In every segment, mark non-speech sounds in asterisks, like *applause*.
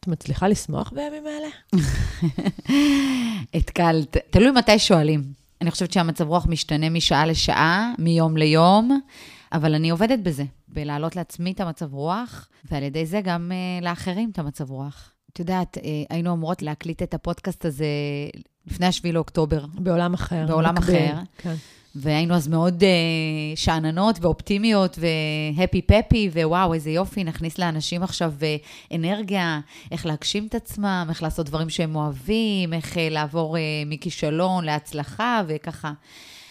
את מצליחה לשמוח בימים האלה? *laughs* התקלת. תלוי מתי שואלים. אני חושבת שהמצב רוח משתנה משעה לשעה, מיום ליום, אבל אני עובדת בזה, בלהעלות לעצמי את המצב רוח, ועל ידי זה גם uh, לאחרים את המצב רוח. את יודעת, uh, היינו אמורות להקליט את הפודקאסט הזה לפני 7 לאוקטובר. בעולם אחר. בעולם מקביל, אחר. כן. והיינו אז מאוד uh, שאננות ואופטימיות והפי פפי, ווואו, איזה יופי, נכניס לאנשים עכשיו uh, אנרגיה, איך להגשים את עצמם, איך לעשות דברים שהם אוהבים, איך uh, לעבור uh, מכישלון להצלחה וככה.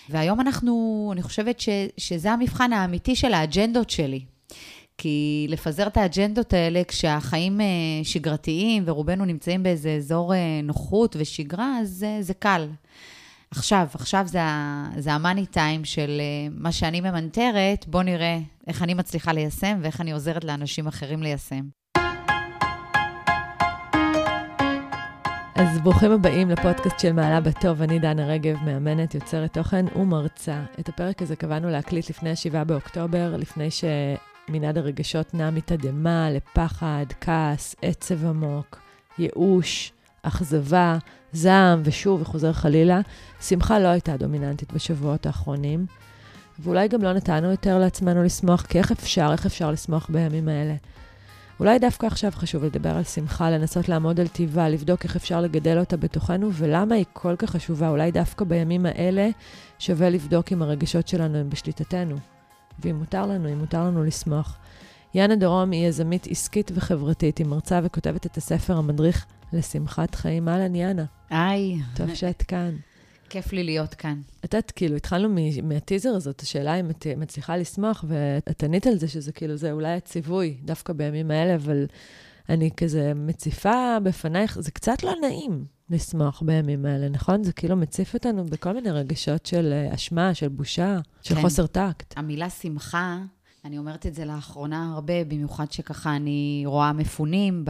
והיום אנחנו, אני חושבת ש, שזה המבחן האמיתי של האג'נדות שלי. כי לפזר את האג'נדות האלה כשהחיים uh, שגרתיים ורובנו נמצאים באיזה אזור uh, נוחות ושגרה, אז uh, זה קל. עכשיו, עכשיו זה, זה המאני טיים של אה, מה שאני ממנטרת, בואו נראה איך אני מצליחה ליישם ואיך אני עוזרת לאנשים אחרים ליישם. אז ברוכים הבאים לפודקאסט של מעלה בטוב. אני דנה רגב, מאמנת, יוצרת תוכן ומרצה. את הפרק הזה קבענו להקליט לפני ה-7 באוקטובר, לפני שמנעד הרגשות נע מתדהמה לפחד, כעס, עצב עמוק, ייאוש, אכזבה, זעם, ושוב, וחוזר חלילה. שמחה לא הייתה דומיננטית בשבועות האחרונים, ואולי גם לא נתנו יותר לעצמנו לשמוח, כי איך אפשר, איך אפשר לשמוח בימים האלה? אולי דווקא עכשיו חשוב לדבר על שמחה, לנסות לעמוד על טיבה, לבדוק איך אפשר לגדל אותה בתוכנו, ולמה היא כל כך חשובה. אולי דווקא בימים האלה שווה לבדוק אם הרגשות שלנו הם בשליטתנו, ואם מותר לנו, אם מותר לנו לשמוח. יאנה דרום היא יזמית עסקית וחברתית, היא מרצה וכותבת את הספר המדריך לשמחת חיים. אהלן, יאנה. היי, טוב שאת כאן. כיף לי להיות כאן. את יודעת, כאילו, התחלנו מהטיזר הזאת, השאלה אם את מצליחה לשמוח, ואת ענית על זה שזה כאילו, זה אולי הציווי, דווקא בימים האלה, אבל אני כזה מציפה בפנייך, זה קצת לא נעים לשמוח בימים האלה, נכון? זה כאילו מציף אותנו בכל מיני רגשות של אה, אשמה, של בושה, של כן. חוסר טקט. המילה שמחה, אני אומרת את זה לאחרונה הרבה, במיוחד שככה אני רואה מפונים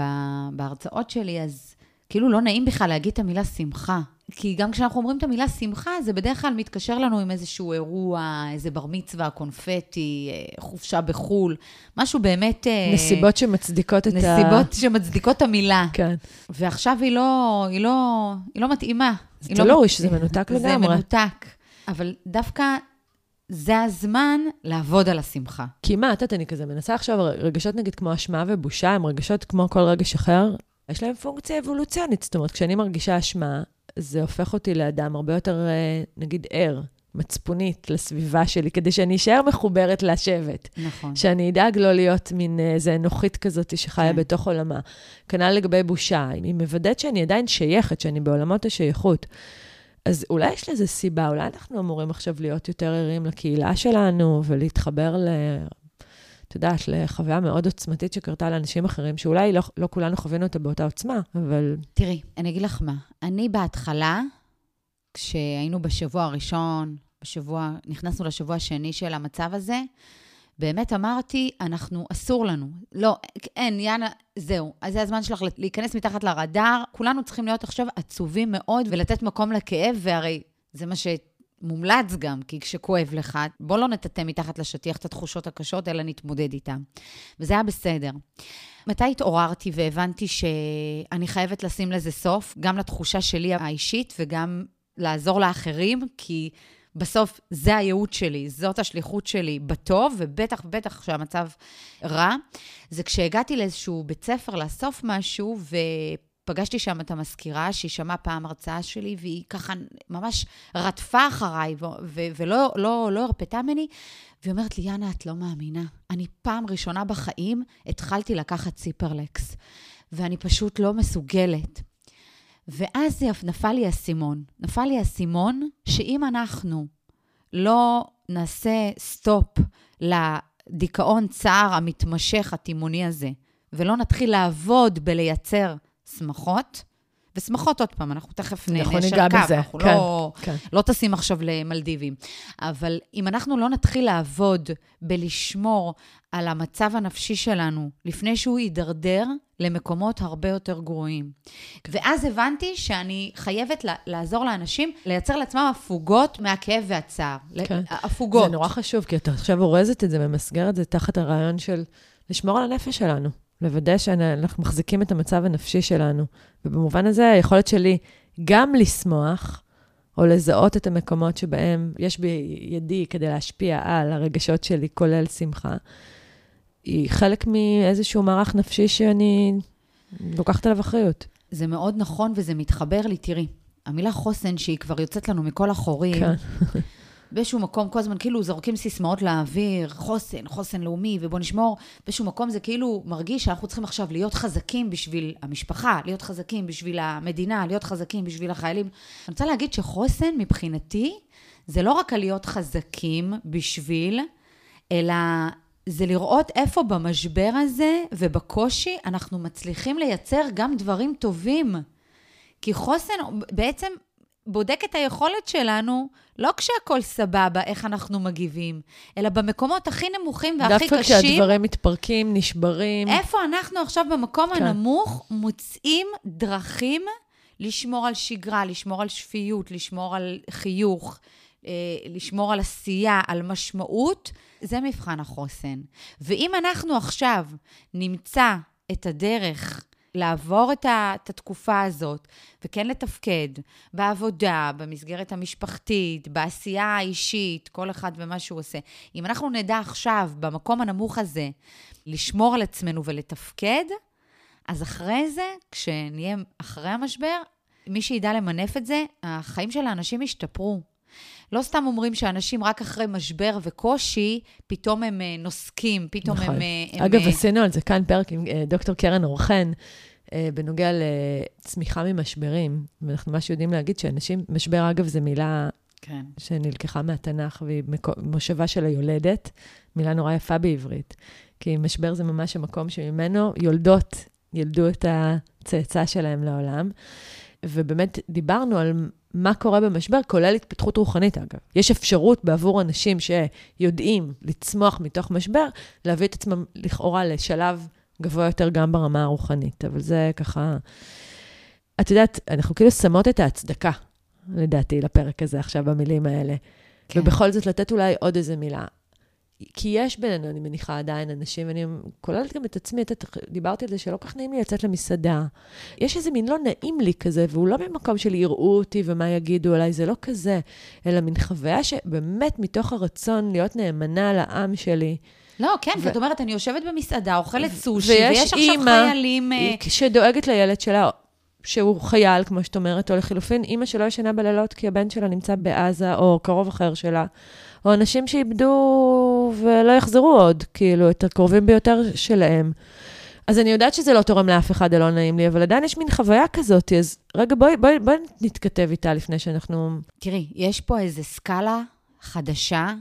בהרצאות שלי, אז כאילו לא נעים בכלל להגיד את המילה שמחה. כי גם כשאנחנו אומרים את המילה שמחה, זה בדרך כלל מתקשר לנו עם איזשהו אירוע, איזה בר מצווה, קונפטי, אה, חופשה בחו"ל, משהו באמת... אה, נסיבות שמצדיקות את ה... נסיבות שמצדיקות את המילה. כן. ועכשיו היא לא, היא לא, היא לא מתאימה. זה לא תלוי, מת- שזה מנותק זה לגמרי. מנותק. אבל דווקא זה הזמן לעבוד על השמחה. כי מה, את יודעת, אני כזה מנסה עכשיו, רגשות נגיד כמו אשמה ובושה, הם רגשות כמו כל רגש אחר, יש להם פונקציה אבולוציונית. זאת אומרת, כשאני מרגישה אשמה, זה הופך אותי לאדם הרבה יותר, אה, נגיד, ער, מצפונית לסביבה שלי, כדי שאני אשאר מחוברת לשבט. נכון. שאני אדאג לא להיות מין אה, איזה אנוכית כזאת שחיה כן. בתוך עולמה. כנ"ל לגבי בושה, היא מוודאת שאני עדיין שייכת, שאני בעולמות השייכות. אז אולי יש לזה סיבה, אולי אנחנו אמורים עכשיו להיות יותר ערים לקהילה שלנו ולהתחבר ל... את יודעת, לחוויה מאוד עוצמתית שקרתה לאנשים אחרים, שאולי לא, לא כולנו חווינו אותה באותה עוצמה, אבל תראי, אני אגיד לך מה. אני בהתחלה, כשהיינו בשבוע הראשון, בשבוע, נכנסנו לשבוע השני של המצב הזה, באמת אמרתי, אנחנו, אסור לנו. לא, אין, יאנה, זהו. אז זה הזמן שלך להיכנס מתחת לרדאר. כולנו צריכים להיות עכשיו עצובים מאוד ולתת מקום לכאב, והרי זה מה שמומלץ גם, כי כשכואב לך, בוא לא נטאטא מתחת לשטיח את התחושות הקשות, אלא נתמודד איתן. וזה היה בסדר. מתי התעוררתי והבנתי שאני חייבת לשים לזה סוף, גם לתחושה שלי האישית וגם לעזור לאחרים, כי בסוף זה הייעוד שלי, זאת השליחות שלי בטוב, ובטח ובטח כשהמצב רע, זה כשהגעתי לאיזשהו בית ספר לאסוף משהו, ופגשתי שם את המזכירה, שהיא שמעה פעם הרצאה שלי, והיא ככה ממש רדפה אחריי, ו- ו- ולא לא, לא הרפתה ממני, והיא אומרת לי, יאנה, את לא מאמינה. אני פעם ראשונה בחיים התחלתי לקחת ציפרלקס, ואני פשוט לא מסוגלת. ואז נפל לי האסימון. נפל לי האסימון שאם אנחנו לא נעשה סטופ לדיכאון צער המתמשך, התימוני הזה, ולא נתחיל לעבוד בלייצר שמחות, ושמחות עוד פעם, אנחנו תכף ניישר קו, בזה, אנחנו כן, לא, כן. לא טסים עכשיו למלדיבים. אבל אם אנחנו לא נתחיל לעבוד בלשמור על המצב הנפשי שלנו לפני שהוא יידרדר למקומות הרבה יותר גרועים. ואז הבנתי שאני חייבת לעזור לאנשים לייצר לעצמם הפוגות מהכאב והצער. כן. הפוגות. זה נורא חשוב, כי אתה עכשיו אורזת את זה, ממסגרת את זה תחת הרעיון של לשמור על הנפש שלנו. לוודא שאנחנו מחזיקים את המצב הנפשי שלנו. ובמובן הזה, היכולת שלי גם לשמוח, או לזהות את המקומות שבהם יש בידי כדי להשפיע על הרגשות שלי, כולל שמחה, היא חלק מאיזשהו מערך נפשי שאני לוקחת עליו אחריות. זה מאוד נכון וזה מתחבר לי, תראי. המילה חוסן, שהיא כבר יוצאת לנו מכל החורים, כן. באיזשהו מקום, כל הזמן כאילו זורקים סיסמאות לאוויר, חוסן, חוסן לאומי, ובוא נשמור. באיזשהו מקום זה כאילו מרגיש שאנחנו צריכים עכשיו להיות חזקים בשביל המשפחה, להיות חזקים בשביל המדינה, להיות חזקים בשביל החיילים. אני רוצה להגיד שחוסן מבחינתי, זה לא רק להיות חזקים בשביל, אלא זה לראות איפה במשבר הזה ובקושי אנחנו מצליחים לייצר גם דברים טובים. כי חוסן בעצם בודק את היכולת שלנו, לא כשהכול סבבה, איך אנחנו מגיבים, אלא במקומות הכי נמוכים והכי דווקא קשים. דווקא כשהדברים מתפרקים, נשברים. איפה אנחנו עכשיו במקום כן. הנמוך מוצאים דרכים לשמור על שגרה, לשמור על שפיות, לשמור על חיוך, אה, לשמור על עשייה, על משמעות, זה מבחן החוסן. ואם אנחנו עכשיו נמצא את הדרך לעבור את, התקופה הזאת, וכן לתפקד בעבודה, במסגרת המשפחתית, בעשייה האישית, כל אחד ומה שהוא עושה. אם אנחנו נדע עכשיו, במקום הנמוך הזה, לשמור על עצמנו ולתפקד, אז אחרי זה, כשנהיה אחרי המשבר, מי שידע למנף את זה, החיים של האנשים ישתפרו. לא סתם אומרים שאנשים רק אחרי משבר וקושי, פתאום הם אה, נוסקים, פתאום נכון. הם... הם... אגב, הם... אה, עשינו על זה כאן פרק עם אה, דוקטור קרן אורחן, בנוגע לצמיחה ממשברים. ואנחנו ממש יודעים להגיד שאנשים, משבר, אגב, זו מילה כן. שנלקחה מהתנ"ך, והיא מושבה של היולדת, מילה נורא יפה בעברית. כי משבר זה ממש המקום שממנו יולדות ילדו את הצאצא שלהם לעולם. ובאמת דיברנו על מה קורה במשבר, כולל התפתחות רוחנית, אגב. יש אפשרות בעבור אנשים שיודעים לצמוח מתוך משבר, להביא את עצמם לכאורה לשלב גבוה יותר גם ברמה הרוחנית. אבל זה ככה... את יודעת, אנחנו כאילו שמות את ההצדקה, לדעתי, לפרק הזה עכשיו במילים האלה. כן. ובכל זאת לתת אולי עוד איזה מילה. כי יש בינינו, אני מניחה, עדיין אנשים, ואני כוללת גם את עצמי, את, דיברתי על זה שלא כך נעים לי לצאת למסעדה. יש איזה מין לא נעים לי כזה, והוא לא ממקום של יראו אותי ומה יגידו עליי, זה לא כזה, אלא מין חוויה שבאמת מתוך הרצון להיות נאמנה לעם שלי. לא, כן, ו... זאת אומרת, אני יושבת במסעדה, אוכלת סושי, ויש עכשיו אימא חיילים... אה, שדואגת לילד שלה, שהוא חייל, כמו שאת אומרת, או לחילופין, אימא שלא ישנה בלילות כי הבן שלה נמצא בעזה, או קרוב אחר שלה. או אנשים שאיבדו ולא יחזרו עוד, כאילו, את הקרובים ביותר שלהם. אז אני יודעת שזה לא תורם לאף אחד, זה לא נעים לי, אבל עדיין יש מין חוויה כזאת, אז רגע, בואי, בואי, בואי נתכתב איתה לפני שאנחנו... תראי, יש פה איזו סקאלה חדשה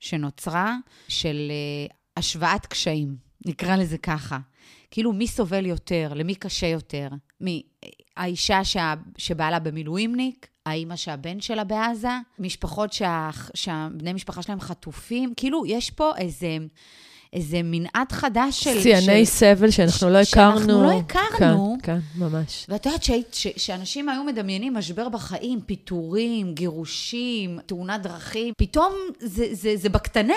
שנוצרה של uh, השוואת קשיים, נקרא לזה ככה. כאילו, מי סובל יותר, למי קשה יותר? מי, האישה שה, שבעלה במילואימניק, האימא שהבן שלה בעזה, משפחות שה, שהבני משפחה שלהם חטופים, כאילו, יש פה איזה... איזה מנעד חדש של... שיאני של... סבל שאנחנו לא הכרנו. שאנחנו לא הכרנו. כן, כן, ממש. ואת יודעת שאנשים היו מדמיינים משבר בחיים, פיטורים, גירושים, תאונת דרכים, פתאום זה, זה, זה בקטנה.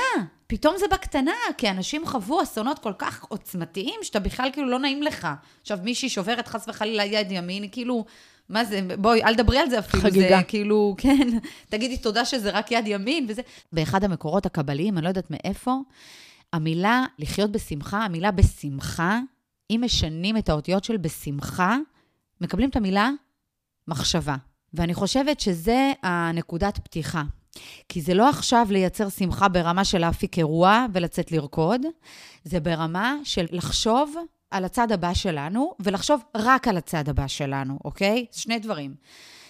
פתאום זה בקטנה, כי אנשים חוו אסונות כל כך עוצמתיים, שאתה בכלל כאילו לא נעים לך. עכשיו, מישהי שוברת חס וחלילה יד ימין, כאילו, מה זה, בואי, אל דברי על זה אפילו. חגיגה. זה כאילו, *laughs* כן, תגידי תודה שזה רק יד ימין וזה. באחד המקורות הקבליים, אני לא יודעת מאיפה, המילה לחיות בשמחה, המילה בשמחה, אם משנים את האותיות של בשמחה, מקבלים את המילה מחשבה. ואני חושבת שזה הנקודת פתיחה. כי זה לא עכשיו לייצר שמחה ברמה של להפיק אירוע ולצאת לרקוד, זה ברמה של לחשוב על הצד הבא שלנו, ולחשוב רק על הצד הבא שלנו, אוקיי? שני דברים.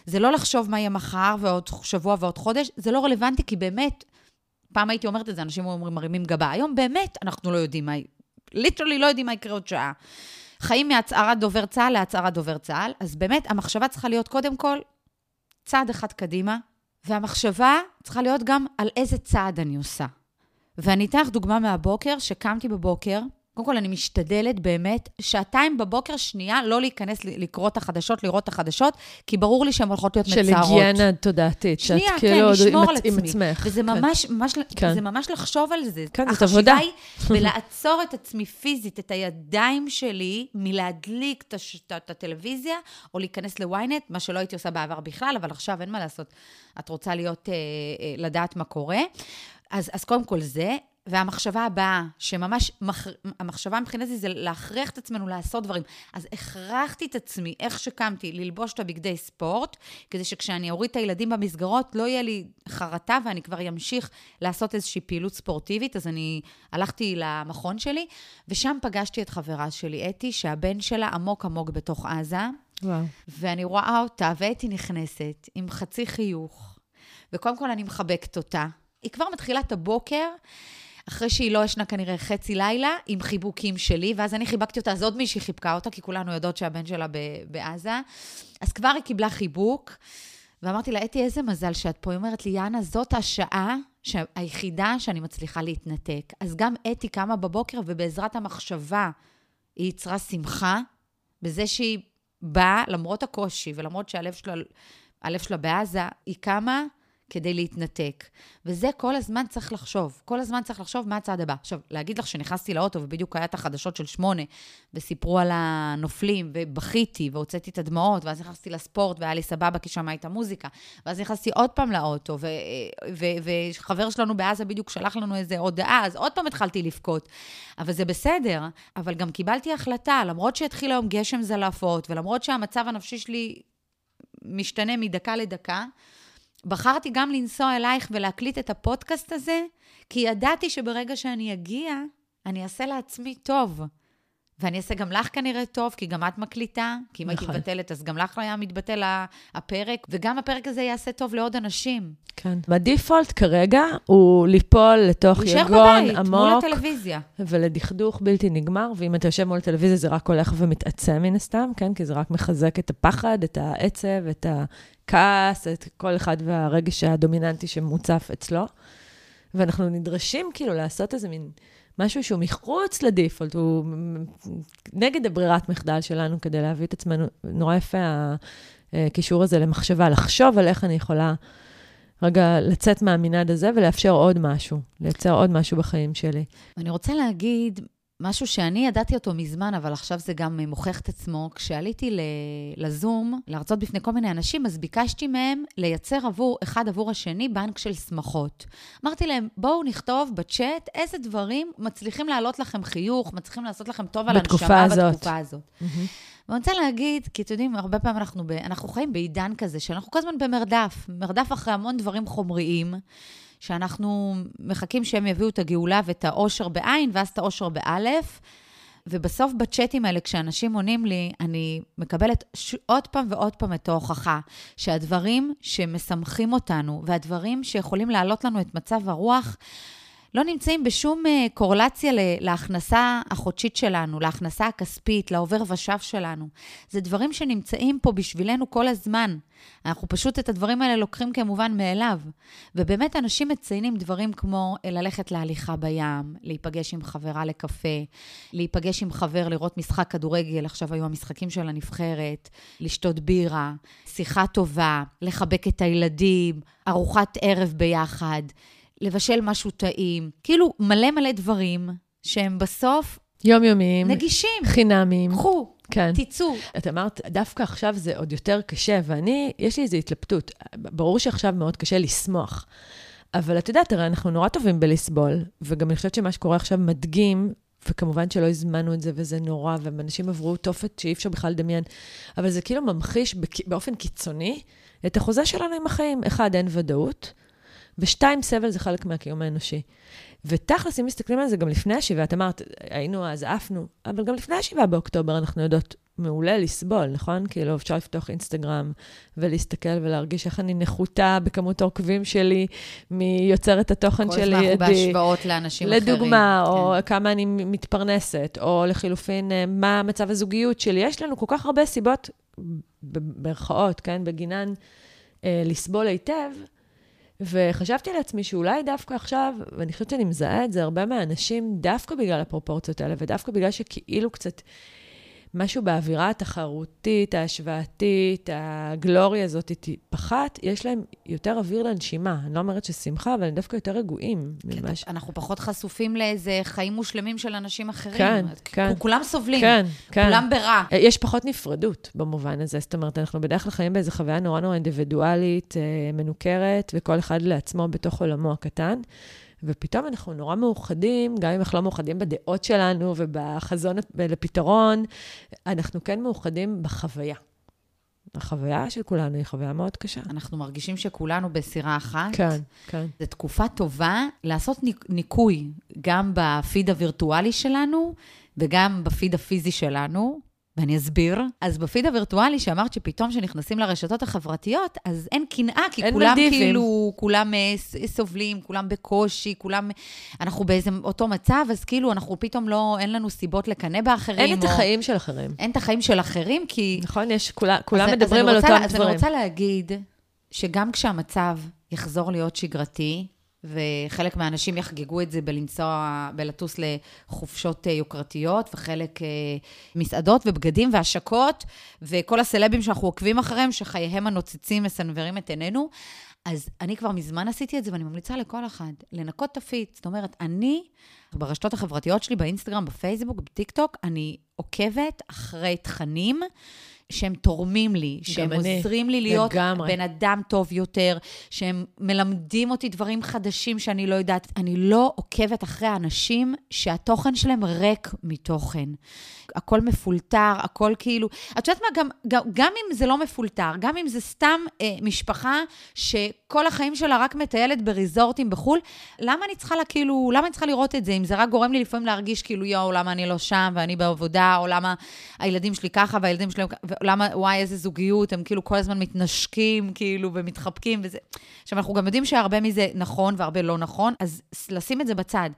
זה לא לחשוב מה יהיה מחר ועוד שבוע ועוד חודש, זה לא רלוונטי, כי באמת, פעם הייתי אומרת את זה, אנשים אומרים, מרימים גבה. היום באמת אנחנו לא יודעים מה... ליטרלי לא יודעים מה יקרה עוד שעה. חיים מהצהרת דובר צה"ל להצהרת דובר צה"ל, אז באמת המחשבה צריכה להיות קודם כל צעד אחד קדימה, והמחשבה צריכה להיות גם על איזה צעד אני עושה. ואני אתן לך דוגמה מהבוקר, שקמתי בבוקר, קודם כל, אני משתדלת באמת שעתיים בבוקר, שנייה, לא להיכנס לקרוא את החדשות, לראות את החדשות, כי ברור לי שהן הולכות להיות מצערות. של היגיינה תודעתית. שנייה, שאת כן, כאילו לשמור על עם עצמי. עצמך. וזה כן. ממש, ממש, כן. זה ממש לחשוב על זה. כן, זאת עבודה. החשיבה היא בלעצור את עצמי פיזית, את הידיים שלי, מלהדליק את הש- את הטלוויזיה, או להיכנס ל-ynet, מה שלא הייתי עושה בעבר בכלל, אבל עכשיו אין מה לעשות. את רוצה להיות, אה, אה, לדעת מה קורה. אז, אז קודם כל זה, והמחשבה הבאה, שממש, מח... המחשבה מבחינתי זה להכריח את עצמנו לעשות דברים. אז הכרחתי את עצמי, איך שקמתי, ללבוש את הבגדי ספורט, כדי שכשאני אוריד את הילדים במסגרות, לא יהיה לי חרטה ואני כבר אמשיך לעשות איזושהי פעילות ספורטיבית. אז אני הלכתי למכון שלי, ושם פגשתי את חברה שלי, אתי, שהבן שלה עמוק עמוק בתוך עזה, וואו. ואני רואה אותה, ואתי נכנסת עם חצי חיוך, וקודם כל אני מחבקת אותה. היא כבר מתחילה את הבוקר, אחרי שהיא לא ישנה כנראה חצי לילה, עם חיבוקים שלי, ואז אני חיבקתי אותה, אז עוד מישהי חיבקה אותה, כי כולנו יודעות שהבן שלה בעזה. אז כבר היא קיבלה חיבוק, ואמרתי לה, אתי, איזה מזל שאת פה. היא אומרת לי, יאנה, זאת השעה היחידה שאני מצליחה להתנתק. אז גם אתי קמה בבוקר, ובעזרת המחשבה, היא יצרה שמחה בזה שהיא באה, למרות הקושי, ולמרות שהלב שלה, שלה בעזה, היא קמה כדי להתנתק. וזה כל הזמן צריך לחשוב. כל הזמן צריך לחשוב מה הצעד הבא. עכשיו, להגיד לך שנכנסתי לאוטו, ובדיוק היה את החדשות של שמונה, וסיפרו על הנופלים, ובכיתי, והוצאתי את הדמעות, ואז נכנסתי לספורט, והיה לי סבבה, כי שם הייתה מוזיקה. ואז נכנסתי עוד פעם לאוטו, ו- ו- וחבר שלנו בעזה בדיוק שלח לנו איזו הודעה, אז עוד פעם התחלתי לבכות. אבל זה בסדר. אבל גם קיבלתי החלטה, למרות שהתחיל היום גשם זלעפות, ולמרות שהמצב הנפשי שלי משתנה מדקה לדקה, בחרתי גם לנסוע אלייך ולהקליט את הפודקאסט הזה, כי ידעתי שברגע שאני אגיע, אני אעשה לעצמי טוב. ואני אעשה גם לך כנראה טוב, כי גם את מקליטה, כי אם הייתי נכון. מבטלת, אז גם לך לא היה מתבטל הפרק, וגם הפרק הזה יעשה טוב לעוד אנשים. כן. בדיפולט כרגע הוא ליפול לתוך יגון בבית, מול עמוק הטלוויזיה. ולדכדוך בלתי נגמר, ואם אתה יושב מול טלוויזיה זה רק הולך ומתעצם מן הסתם, כן? כי זה רק מחזק את הפחד, את העצב, את הכעס, את כל אחד והרגש הדומיננטי שמוצף אצלו. ואנחנו נדרשים כאילו לעשות איזה מין משהו שהוא מחוץ לדיפולט, הוא נגד הברירת מחדל שלנו כדי להביא את עצמנו. נורא יפה הקישור הזה למחשבה, לחשוב על איך אני יכולה רגע לצאת מהמנעד הזה ולאפשר עוד משהו, לייצר עוד משהו בחיים שלי. אני רוצה להגיד משהו שאני ידעתי אותו מזמן, אבל עכשיו זה גם מוכיח את עצמו. כשעליתי לזום, להרצות בפני כל מיני אנשים, אז ביקשתי מהם לייצר עבור, אחד עבור השני, בנק של שמחות. אמרתי להם, בואו נכתוב בצ'אט איזה דברים מצליחים להעלות לכם חיוך, מצליחים לעשות לכם טוב על הנשמה הזאת. בתקופה הזאת. ואני רוצה להגיד, כי אתם יודעים, הרבה פעמים אנחנו, ב, אנחנו חיים בעידן כזה, שאנחנו כל הזמן במרדף, מרדף אחרי המון דברים חומריים, שאנחנו מחכים שהם יביאו את הגאולה ואת האושר בעין, ואז את האושר באלף. ובסוף בצ'אטים האלה, כשאנשים עונים לי, אני מקבלת ש... עוד פעם ועוד פעם את ההוכחה שהדברים שמשמחים אותנו, והדברים שיכולים להעלות לנו את מצב הרוח, לא נמצאים בשום אה, קורלציה להכנסה החודשית שלנו, להכנסה הכספית, לעובר ושב שלנו. זה דברים שנמצאים פה בשבילנו כל הזמן. אנחנו פשוט את הדברים האלה לוקחים כמובן מאליו. ובאמת אנשים מציינים דברים כמו אה, ללכת להליכה בים, להיפגש עם חברה לקפה, להיפגש עם חבר, לראות משחק כדורגל, עכשיו היו המשחקים של הנבחרת, לשתות בירה, שיחה טובה, לחבק את הילדים, ארוחת ערב ביחד. לבשל משהו טעים, כאילו מלא מלא דברים שהם בסוף יומיומיים, נגישים. חינמיים. קחו, כן. תצאו. את אמרת, דווקא עכשיו זה עוד יותר קשה, ואני, יש לי איזו התלבטות. ברור שעכשיו מאוד קשה לשמוח, אבל את יודעת, הרי אנחנו נורא טובים בלסבול, וגם אני חושבת שמה שקורה עכשיו מדגים, וכמובן שלא הזמנו את זה, וזה נורא, ואנשים עברו תופת שאי אפשר בכלל לדמיין, אבל זה כאילו ממחיש באופן קיצוני את החוזה שלנו עם החיים. אחד, אין ודאות, ושתיים, סבל זה חלק מהקיום האנושי. ותכלס, אם מסתכלים על זה גם לפני השבעה, את אמרת, היינו אז, עפנו, אבל גם לפני השבעה באוקטובר אנחנו יודעות מעולה לסבול, נכון? כאילו, אפשר לפתוח אינסטגרם ולהסתכל ולהרגיש איך אני נחותה בכמות העוקבים שלי מיוצרת התוכן כל שלי. הזמן אנחנו. בהשוואות לאנשים אחרים. לדוגמה, או כן. כמה אני מתפרנסת, או לחילופין, אה, מה מצב הזוגיות שלי. יש לנו כל כך הרבה סיבות, במרכאות, כן, בגינן אה, לסבול היטב, וחשבתי לעצמי שאולי דווקא עכשיו, ואני חושבת שאני מזהה את זה, הרבה מהאנשים, דווקא בגלל הפרופורציות האלה, ודווקא בגלל שכאילו קצת משהו באווירה התחרותית, ההשוואתית, הגלוריה הזאת פחת, יש להם יותר אוויר לנשימה. אני לא אומרת ששמחה, אבל הם דווקא יותר רגועים. ממש. אנחנו פחות חשופים לאיזה חיים מושלמים של אנשים אחרים. כן, כן. כולם סובלים. כן, כן. כולם ברע. יש פחות נפרדות במובן הזה. זאת אומרת, אנחנו בדרך כלל חיים באיזו חוויה נורא נורא אינדיבידואלית, אה, מנוכרת, וכל אחד לעצמו בתוך עולמו הקטן. ופתאום אנחנו נורא מאוחדים, גם אם אנחנו לא מאוחדים בדעות שלנו ובחזון לפתרון, אנחנו כן מאוחדים בחוויה. החוויה של כולנו היא חוויה מאוד קשה. אנחנו מרגישים שכולנו בסירה אחת. כן, כן. זו תקופה טובה לעשות ניקוי, גם בפיד הווירטואלי שלנו וגם בפיד הפיזי שלנו. ואני אסביר. אז בפיד הווירטואלי, שאמרת שפתאום כשנכנסים לרשתות החברתיות, אז אין קנאה, כי אין כולם מלדיבים. כאילו, כולם אה, סובלים, כולם בקושי, כולם... אנחנו באיזה אותו מצב, אז כאילו, אנחנו פתאום לא, אין לנו סיבות לקנא באחרים. אין או... את החיים של אחרים. אין את החיים של אחרים, כי... נכון, יש, כולה, כולם אז, מדברים אז על אותם דברים. אז אני רוצה להגיד שגם כשהמצב יחזור להיות שגרתי, וחלק מהאנשים יחגגו את זה בלנסוע, בלטוס לחופשות אה, יוקרתיות, וחלק אה, מסעדות ובגדים והשקות, וכל הסלבים שאנחנו עוקבים אחריהם, שחייהם הנוצצים מסנוורים את עינינו. אז אני כבר מזמן עשיתי את זה, ואני ממליצה לכל אחד לנקות את הפיד. זאת אומרת, אני, ברשתות החברתיות שלי, באינסטגרם, בפייסבוק, בטיקטוק, אני עוקבת אחרי תכנים שהם תורמים לי, שהם אני, עוזרים לי להיות לגמרי. בן אדם טוב יותר, שהם מלמדים אותי דברים חדשים שאני לא יודעת. אני לא עוקבת אחרי אנשים שהתוכן שלהם ריק מתוכן. הכל מפולטר, הכל כאילו... את יודעת מה, גם, גם, גם אם זה לא מפולטר, גם אם זה סתם אה, משפחה שכל החיים שלה רק מטיילת בריזורטים בחו"ל, למה אני צריכה לה, כאילו, למה אני צריכה לראות את זה? אם זה רק גורם לי לפעמים להרגיש כאילו, יואו, למה אני לא שם ואני בעבודה, או למה הילדים שלי ככה והילדים שלי... למה, וואי, איזה זוגיות, הם כאילו כל הזמן מתנשקים, כאילו, ומתחבקים וזה. עכשיו, אנחנו גם יודעים שהרבה מזה נכון והרבה לא נכון, אז לשים את זה בצד.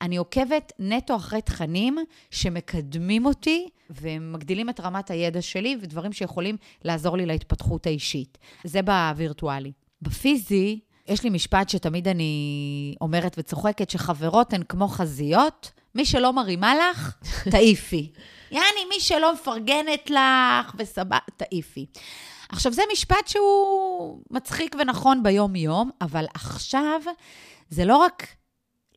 אני עוקבת נטו אחרי תכנים שמקדמים אותי ומגדילים את רמת הידע שלי ודברים שיכולים לעזור לי להתפתחות האישית. זה בווירטואלי. בפיזי, יש לי משפט שתמיד אני אומרת וצוחקת, שחברות הן כמו חזיות, מי שלא מרימה לך, תעיפי. יעני, מי שלא מפרגנת לך וסבבה, תעיפי. עכשיו, זה משפט שהוא מצחיק ונכון ביום-יום, אבל עכשיו זה לא רק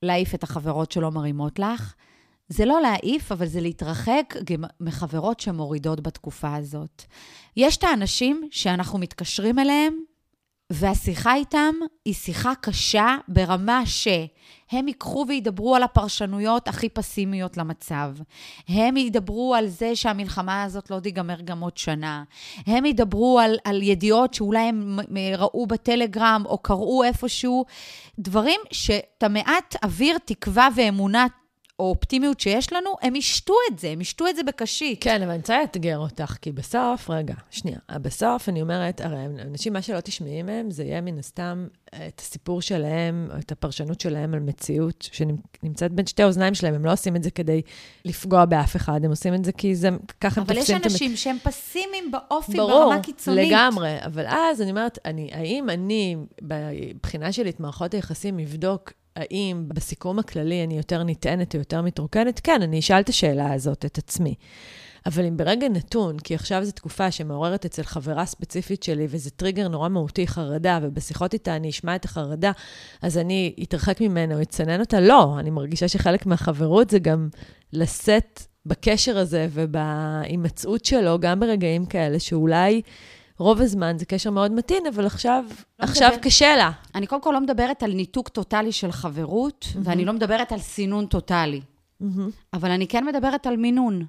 להעיף את החברות שלא מרימות לך, זה לא להעיף, אבל זה להתרחק מחברות שמורידות בתקופה הזאת. יש את האנשים שאנחנו מתקשרים אליהם, והשיחה איתם היא שיחה קשה ברמה שהם ייקחו וידברו על הפרשנויות הכי פסימיות למצב. הם ידברו על זה שהמלחמה הזאת לא תיגמר גם עוד שנה. הם ידברו על, על ידיעות שאולי הם ראו בטלגרם או קראו איפשהו, דברים שאת המעט אוויר, תקווה ואמונה או אופטימיות שיש לנו, הם ישתו את זה, הם ישתו את זה בקשית. כן, אבל אני רוצה לאתגר אותך, כי בסוף, רגע, שנייה, בסוף אני אומרת, הרי אנשים, מה שלא תשמעי מהם, זה יהיה מן הסתם את הסיפור שלהם, או את הפרשנות שלהם על מציאות שנמצאת בין שתי האוזניים שלהם. הם לא עושים את זה כדי לפגוע באף אחד, הם עושים את זה כי זה, ככה הם תופסים את... אבל יש אנשים שהם פסימיים באופי, ברור, ברמה קיצונית. ברור, לגמרי. אבל אז אני אומרת, אני, האם אני, בבחינה שלי את מערכות היחסים, אבדוק האם בסיכום הכללי אני יותר נטענת או יותר מתרוקנת? כן, אני אשאל את השאלה הזאת את עצמי. אבל אם ברגע נתון, כי עכשיו זו תקופה שמעוררת אצל חברה ספציפית שלי, וזה טריגר נורא מהותי, חרדה, ובשיחות איתה אני אשמע את החרדה, אז אני אתרחק ממנה או אצנן אותה? לא, אני מרגישה שחלק מהחברות זה גם לשאת בקשר הזה ובהימצאות שלו, גם ברגעים כאלה שאולי... רוב הזמן זה קשר מאוד מתאים, אבל עכשיו, לא עכשיו מדבר... קשה לה. אני קודם כל לא מדברת על ניתוק טוטאלי של חברות, mm-hmm. ואני לא מדברת על סינון טוטאלי. Mm-hmm. אבל אני כן מדברת על מינון.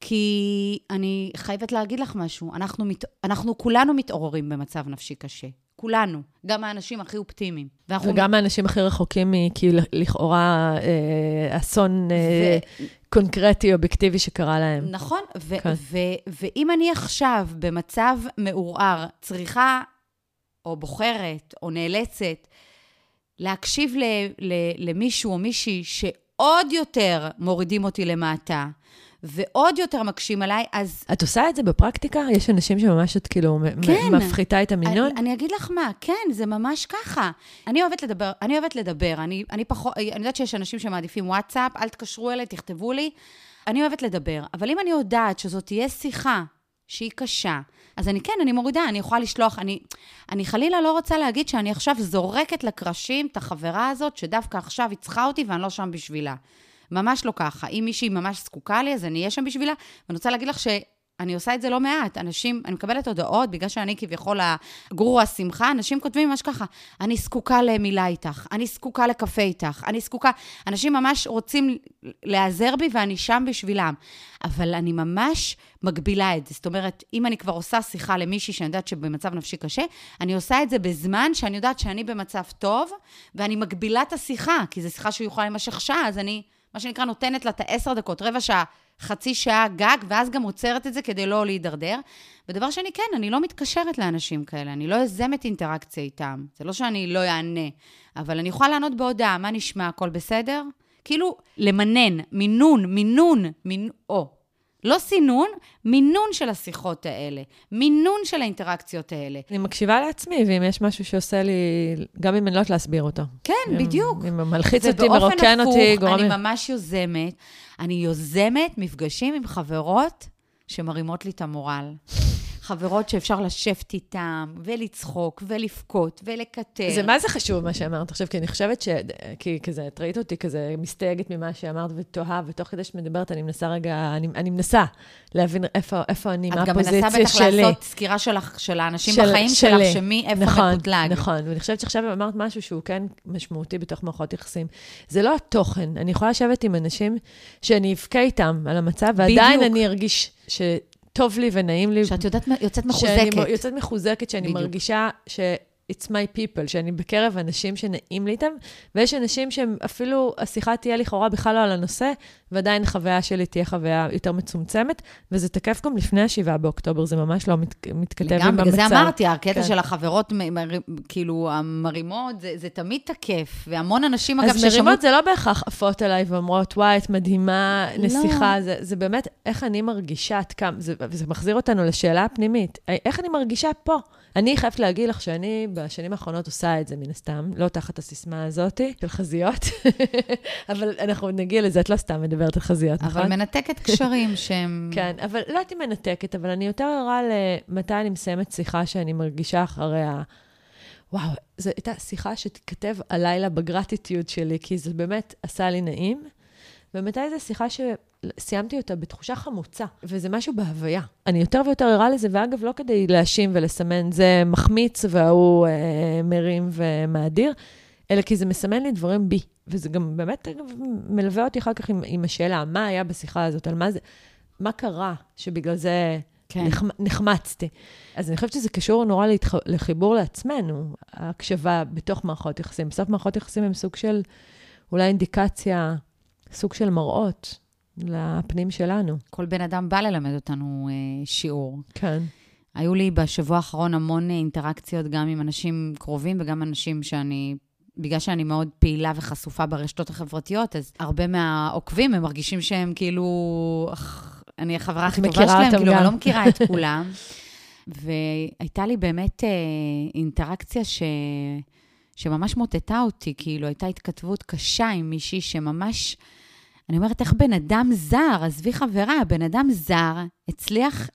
כי אני חייבת להגיד לך משהו, אנחנו, מת... אנחנו כולנו מתעוררים במצב נפשי קשה. כולנו, גם האנשים הכי אופטימיים. וגם מ... האנשים הכי רחוקים מכאילו לכאורה אה, אסון אה, ו... קונקרטי, אובייקטיבי שקרה להם. נכון, ו- כן. ו- ואם אני עכשיו במצב מעורער, צריכה או בוחרת או נאלצת להקשיב ל- ל- למישהו או מישהי שעוד יותר מורידים אותי למטה, ועוד יותר מקשים עליי, אז... את עושה את זה בפרקטיקה? יש אנשים שממש את כאילו כן. מפחיתה את המינון? אני, אני אגיד לך מה, כן, זה ממש ככה. אני אוהבת לדבר, אני אוהבת לדבר. אני, אני פחות, אני יודעת שיש אנשים שמעדיפים וואטסאפ, אל תקשרו אליי, תכתבו לי. אני אוהבת לדבר, אבל אם אני יודעת שזאת תהיה שיחה שהיא קשה, אז אני כן, אני מורידה, אני יכולה לשלוח, אני, אני חלילה לא רוצה להגיד שאני עכשיו זורקת לקרשים את החברה הזאת, שדווקא עכשיו היא צריכה אותי ואני לא שם בשבילה. ממש לא ככה. אם מישהי ממש זקוקה לי, אז אני אהיה שם בשבילה. ואני רוצה להגיד לך ש... אני עושה את זה לא מעט. אנשים, אני מקבלת הודעות, בגלל שאני כביכול הגורו השמחה, אנשים כותבים ממש ככה, אני זקוקה למילה איתך, אני זקוקה לקפה איתך, אני זקוקה... אנשים ממש רוצים להיעזר בי ואני שם בשבילם. אבל אני ממש מגבילה את זה. זאת אומרת, אם אני כבר עושה שיחה למישהי שאני יודעת שבמצב נפשי קשה, אני עושה את זה בזמן שאני יודעת שאני במצב טוב, ואני מגבילה את השיחה, כי זו שיחה שהוא יכול להימשך שעה, אז אני, מה שנקרא, נותנת לה את העשר דקות, רבע שעה. חצי שעה גג, ואז גם עוצרת את זה כדי לא להידרדר. ודבר שני, כן, אני לא מתקשרת לאנשים כאלה, אני לא יוזמת אינטראקציה איתם. זה לא שאני לא אענה, אבל אני יכולה לענות בהודעה, מה נשמע, הכל בסדר? כאילו, למנן, מינון, מינון, מינון, או, לא סינון, מינון של השיחות האלה, מינון של האינטראקציות האלה. אני מקשיבה לעצמי, ואם יש משהו שעושה לי, גם אם אני לא יודעת להסביר אותו. כן, אם, בדיוק. אם מלחיץ אותי, מרוקן אותי, גורם... אני ממש יוזמת. אני יוזמת מפגשים עם חברות שמרימות לי את המורל. חברות שאפשר לשבת איתן, ולצחוק, ולבכות, ולקטר. זה מה זה חשוב, מה שאמרת עכשיו, כי אני חושבת ש... כי כזה, את ראית אותי כזה מסתייגת ממה שאמרת ותוהה, ותוך כדי שאת מדברת, אני מנסה רגע, אני, אני מנסה להבין איפה, איפה אני, מה הפוזיציה שלי. את גם מנסה בטח לעשות סקירה של, של האנשים של, בחיים שלי. שלך, שמי, איפה נכון, מקוטלג. נכון, ואני חושבת שעכשיו אמרת משהו שהוא כן משמעותי בתוך מערכות יחסים. זה לא התוכן, אני יכולה לשבת עם אנשים שאני אבכה איתם על המצב, ועדיין בדיוק. אני ארגיש ש... טוב לי ונעים לי. שאת יודעת, יוצאת מחוזקת. שאני יוצאת מחוזקת, שאני בדיוק. מרגישה ש... It's my people, שאני בקרב אנשים שנעים לי איתם, ויש אנשים שהם אפילו, השיחה תהיה לכאורה בכלל לא על הנושא, ועדיין החוויה שלי תהיה חוויה יותר מצומצמת, וזה תקף גם לפני ה-7 באוקטובר, זה ממש לא מת, מתכתב עם המצב. בגלל זה אמרתי, הקטע כן. של החברות, כאילו, המרימות, זה, זה תמיד תקף, והמון אנשים, אגב, ששמעו... אז מרימות זה לא בהכרח עפות עליי ואומרות, וואי, את מדהימה, נסיכה, לא. זה, זה באמת איך אני מרגישה, את כמה, זה, וזה מחזיר אותנו לשאלה הפנימית, איך אני מרגישה פה? אני חייבת להגיד לך שאני בשנים האחרונות עושה את זה, מן הסתם, לא תחת הסיסמה הזאת של חזיות, *laughs* אבל אנחנו נגיע לזה, את לא סתם מדברת על חזיות, נכון? אבל מנתקת קשרים *laughs* שהם... כן, אבל לא הייתי מנתקת, אבל אני יותר ערה למתי אני מסיימת שיחה שאני מרגישה אחריה. וואו, זו הייתה שיחה שתיכתב הלילה בגרטיטיוד שלי, כי זה באמת עשה לי נעים. ומתי זו שיחה שסיימתי אותה בתחושה חמוצה, וזה משהו בהוויה. אני יותר ויותר ערה לזה, ואגב, לא כדי להאשים ולסמן, זה מחמיץ וההוא אה, מרים ומאדיר, אלא כי זה מסמן לי דברים בי. וזה גם באמת, מלווה אותי אחר כך עם, עם השאלה, מה היה בשיחה הזאת, על מה זה, מה קרה שבגלל זה כן. נחמ, נחמצתי. אז אני חושבת שזה קשור נורא להתח... לחיבור לעצמנו, ההקשבה בתוך מערכות יחסים. בסוף מערכות יחסים הם סוג של אולי אינדיקציה סוג של מראות לפנים שלנו. כל בן אדם בא ללמד אותנו אה, שיעור. כן. היו לי בשבוע האחרון המון אינטראקציות, גם עם אנשים קרובים וגם אנשים שאני בגלל שאני מאוד פעילה וחשופה ברשתות החברתיות, אז הרבה מהעוקבים, הם מרגישים שהם כאילו, אני החברה הכי טובה שלהם, כאילו, גם. אני לא מכירה את *laughs* כולם. והייתה לי באמת אה, אינטראקציה ש... שממש מוטטה אותי, כאילו, הייתה התכתבות קשה עם מישהי שממש... אני אומרת, איך בן אדם זר, עזבי חברה, בן אדם זר הצליח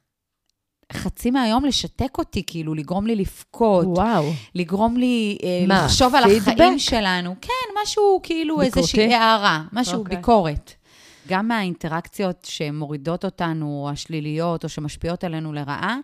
חצי מהיום לשתק אותי, כאילו, לגרום לי לבכות. וואו. לגרום לי אה, מה, לחשוב על החיים שלנו. כן, משהו כאילו ביקורתי? איזושהי הערה, משהו, okay. אוקיי. ביקורת. גם מהאינטראקציות שמורידות אותנו, או השליליות, או שמשפיעות עלינו לרעה,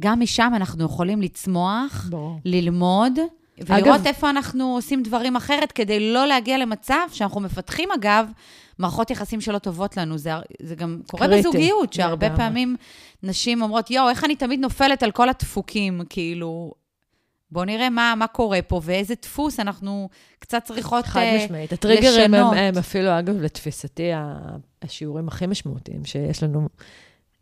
גם משם אנחנו יכולים לצמוח, בוא. ללמוד. ולראות אגב, איפה אנחנו עושים דברים אחרת, כדי לא להגיע למצב שאנחנו מפתחים, אגב, מערכות יחסים שלא טובות לנו. זה, זה גם קורה קריטי. בזוגיות, שהרבה yeah, פעמים נשים אומרות, יואו, איך אני תמיד נופלת על כל הדפוקים, כאילו... בואו נראה מה, מה קורה פה ואיזה דפוס אנחנו קצת צריכות לשנות. חד משמעית. הטריגרים הם, הם אפילו, אגב, לתפיסתי, השיעורים הכי משמעותיים שיש לנו,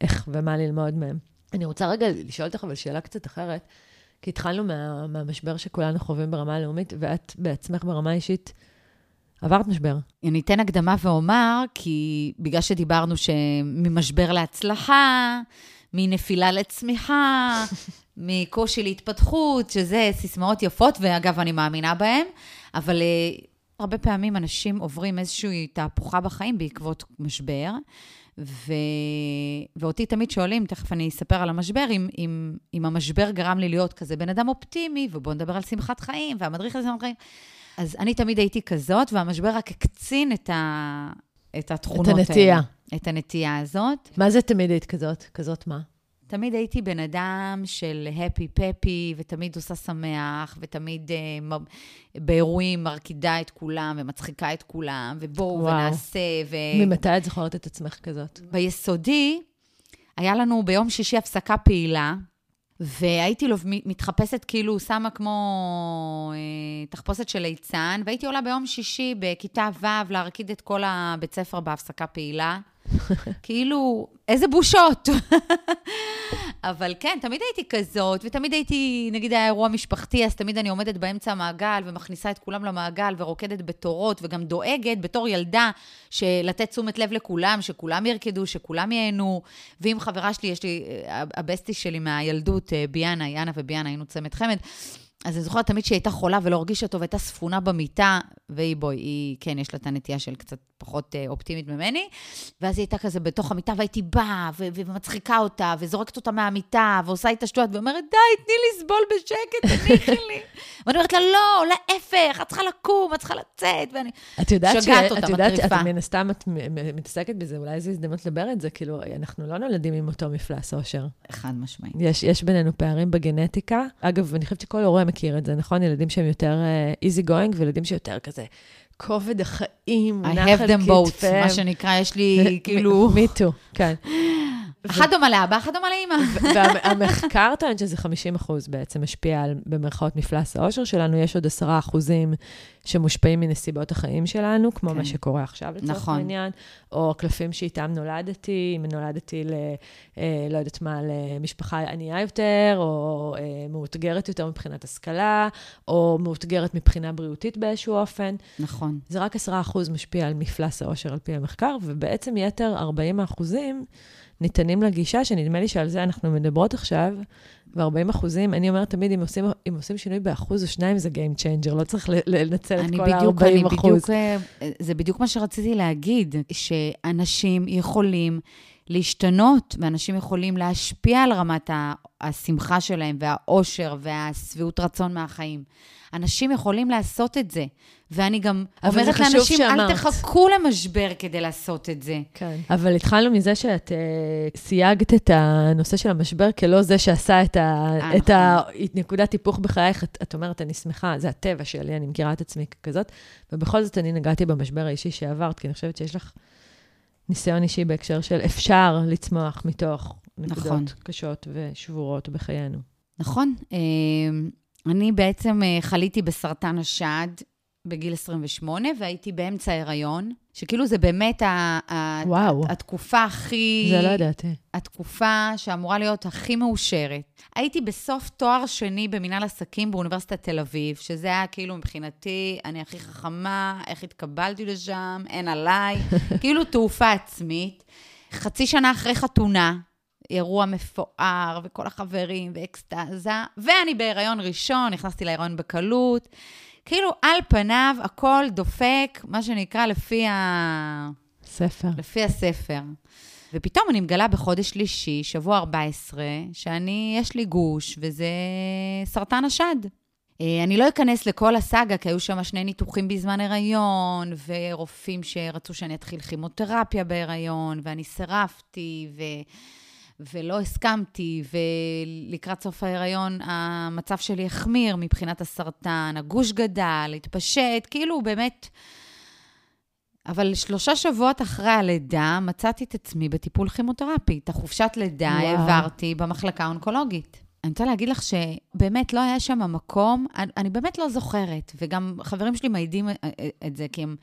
איך ומה ללמוד מהם. אני רוצה רגע לשאול אותך אבל שאלה קצת אחרת. כי התחלנו מה, מהמשבר שכולנו חווים ברמה הלאומית, ואת בעצמך ברמה האישית עברת משבר. אני אתן הקדמה ואומר, כי בגלל שדיברנו שממשבר להצלחה, מנפילה לצמיחה, *laughs* מקושי להתפתחות, שזה סיסמאות יפות, ואגב, אני מאמינה בהן, אבל uh, הרבה פעמים אנשים עוברים איזושהי תהפוכה בחיים בעקבות משבר, ו... ואותי תמיד שואלים, תכף אני אספר על המשבר, אם, אם, אם המשבר גרם לי להיות כזה בן אדם אופטימי, ובואו נדבר על שמחת חיים, והמדריך לשמחת חיים. אז אני תמיד הייתי כזאת, והמשבר רק הקצין את, ה... את התכונות האלה. את הנטייה. האלה, את הנטייה הזאת. מה זה תמיד היית כזאת? כזאת מה? תמיד הייתי בן אדם של הפי פפי, ותמיד עושה שמח, ותמיד uh, באירועים מרקידה את כולם, ומצחיקה את כולם, ובואו ונעשה. ו... ממתי את זוכרת את עצמך כזאת? ביסודי, היה לנו ביום שישי הפסקה פעילה, והייתי לו מתחפשת כאילו, שמה כמו אה, תחפושת של ליצן, והייתי עולה ביום שישי בכיתה ו' להרקיד את כל הבית ספר בהפסקה פעילה. כאילו, איזה בושות. אבל כן, תמיד הייתי כזאת, ותמיד הייתי, נגיד היה אירוע משפחתי, אז תמיד אני עומדת באמצע המעגל ומכניסה את כולם למעגל ורוקדת בתורות, וגם דואגת בתור ילדה לתת תשומת לב לכולם, שכולם ירקדו, שכולם ייהנו. ואם חברה שלי, יש לי, אה, הבסטי שלי מהילדות, אה, ביאנה, יאנה וביאנה, היינו צמד חמד. אז אני זוכרת תמיד שהיא הייתה חולה ולא הרגישה טוב, הייתה ספונה במיטה, והיא, בואי, היא, כן, יש לה את הנטייה של קצת פחות אה, אופטימית ממני, ואז היא הייתה כזה בתוך המיטה, והייתי באה, ו- ומצחיקה אותה, וזורקת אותה מהמיטה, ועושה איתה שטויות, ואומרת, די, תני לסבול בשקט, תניחי לי. *laughs* ואני אומרת לה, לא, להפך, את צריכה לקום, את צריכה לצאת, ואני את יודעת שגעת אותה, את יודעת שאת מן הסתם את מתעסקת בזה, אולי זו הזדמנות לדבר את זה, כאילו, אנחנו לא נולדים עם אותו מפלס אושר. חד משמעית. יש, יש בינינו פערים בגנטיקה. אגב, אני חושבת שכל הורה מכיר את זה, נכון? ילדים שהם יותר uh, easy going, וילדים שיותר כזה כובד החיים, נחל כתפיהם. I have them both, מה שנקרא, יש לי *laughs* כאילו... me too, כן. אחת דומה לאבא, אחת דומה לאמא. והמחקר טוען שזה 50 אחוז בעצם משפיע על, במרכאות, מפלס העושר שלנו. יש עוד 10 אחוזים שמושפעים מנסיבות החיים שלנו, כמו כן. מה שקורה עכשיו לצורך נכון. העניין, או הקלפים שאיתם נולדתי, אם נולדתי ל... אה, לא יודעת מה, למשפחה ענייה יותר, או אה, מאותגרת יותר מבחינת השכלה, או מאותגרת מבחינה בריאותית באיזשהו אופן. נכון. זה רק 10 אחוז משפיע על מפלס העושר על פי המחקר, ובעצם יתר 40 אחוזים, ניתנים לגישה, שנדמה לי שעל זה אנחנו מדברות עכשיו, ו-40 אחוזים, אני אומרת תמיד, אם עושים, אם עושים שינוי באחוז או שניים, זה Game Changer, לא צריך לנצל את כל ה-40 אחוז. בדיוק, אה, זה בדיוק מה שרציתי להגיד, שאנשים יכולים להשתנות, ואנשים יכולים להשפיע על רמת השמחה שלהם, והאושר, והשביעות רצון מהחיים. אנשים יכולים לעשות את זה. ואני גם אומרת לאנשים, אל תחכו למשבר כדי לעשות את זה. כן. אבל התחלנו מזה שאת uh, סייגת את הנושא של המשבר כלא זה שעשה את, ה, אה, את הנקודת נכון. היפוך בחייך. את, את אומרת, אני שמחה, זה הטבע שלי, אני מכירה את עצמי ככזאת, ובכל זאת אני נגעתי במשבר האישי שעברת, כי אני חושבת שיש לך ניסיון אישי בהקשר של אפשר לצמוח מתוך נקודות נכון. קשות ושבורות בחיינו. נכון. אה, אני בעצם חליתי בסרטן השד. בגיל 28, והייתי באמצע ההיריון, שכאילו זה באמת ה- ה- התקופה הכי... זה לא ידעתי. התקופה שאמורה להיות הכי מאושרת. הייתי בסוף תואר שני במנהל עסקים באוניברסיטת תל אביב, שזה היה כאילו מבחינתי, אני הכי חכמה, איך התקבלתי לשם, אין עליי, *laughs* כאילו תעופה עצמית. חצי שנה אחרי חתונה, אירוע מפואר, וכל החברים, ואקסטזה, ואני בהיריון ראשון, נכנסתי להיריון בקלות. כאילו, על פניו, הכל דופק, מה שנקרא, לפי ה... ספר. לפי הספר. ופתאום אני מגלה בחודש שלישי, שבוע 14, שאני, יש לי גוש, וזה סרטן השד. אה, אני לא אכנס לכל הסאגה, כי היו שם שני ניתוחים בזמן הריון, ורופאים שרצו שאני אתחיל כימותרפיה בהיריון, ואני סירבתי, ו... ולא הסכמתי, ולקראת סוף ההיריון המצב שלי החמיר מבחינת הסרטן, הגוש גדל, התפשט, כאילו באמת... אבל שלושה שבועות אחרי הלידה מצאתי את עצמי בטיפול כימותרפי. את החופשת לידה וואו. העברתי במחלקה האונקולוגית. אני רוצה להגיד לך שבאמת לא היה שם מקום, אני, אני באמת לא זוכרת, וגם חברים שלי מעידים את זה, כי הם,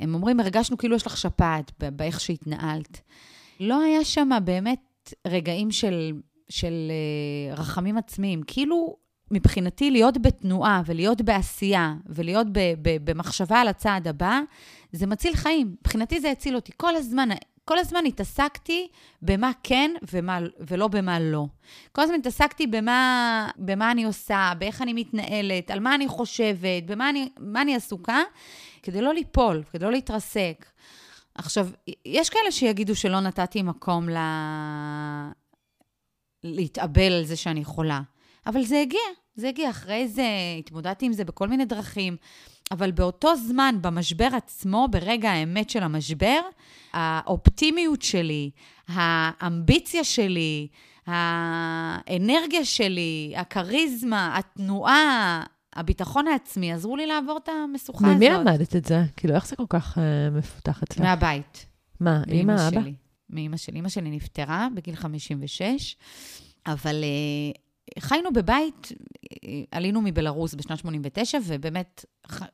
הם אומרים, הרגשנו כאילו יש לך שפעת באיך שהתנהלת. לא היה שם באמת רגעים של, של uh, רחמים עצמיים. כאילו, מבחינתי, להיות בתנועה ולהיות בעשייה ולהיות ב, ב, במחשבה על הצעד הבא, זה מציל חיים. מבחינתי זה הציל אותי. כל הזמן, כל הזמן התעסקתי במה כן ומה, ולא במה לא. כל הזמן התעסקתי במה, במה אני עושה, באיך אני מתנהלת, על מה אני חושבת, במה אני, אני עסוקה, כדי לא ליפול, כדי לא להתרסק. עכשיו, יש כאלה שיגידו שלא נתתי מקום ל... להתאבל על זה שאני חולה, אבל זה הגיע, זה הגיע. אחרי זה התמודדתי עם זה בכל מיני דרכים, אבל באותו זמן, במשבר עצמו, ברגע האמת של המשבר, האופטימיות שלי, האמביציה שלי, האנרגיה שלי, הכריזמה, התנועה, הביטחון העצמי, עזרו לי לעבור את המשוכה הזאת. ממי למדת את זה? כאילו, איך זה כל כך uh, מפותח אצלך? מהבית. מה, אימא, אבא? מאימא שלי. אימא שלי נפטרה בגיל 56, אבל uh, חיינו בבית, עלינו מבלארוס בשנת 89, ובאמת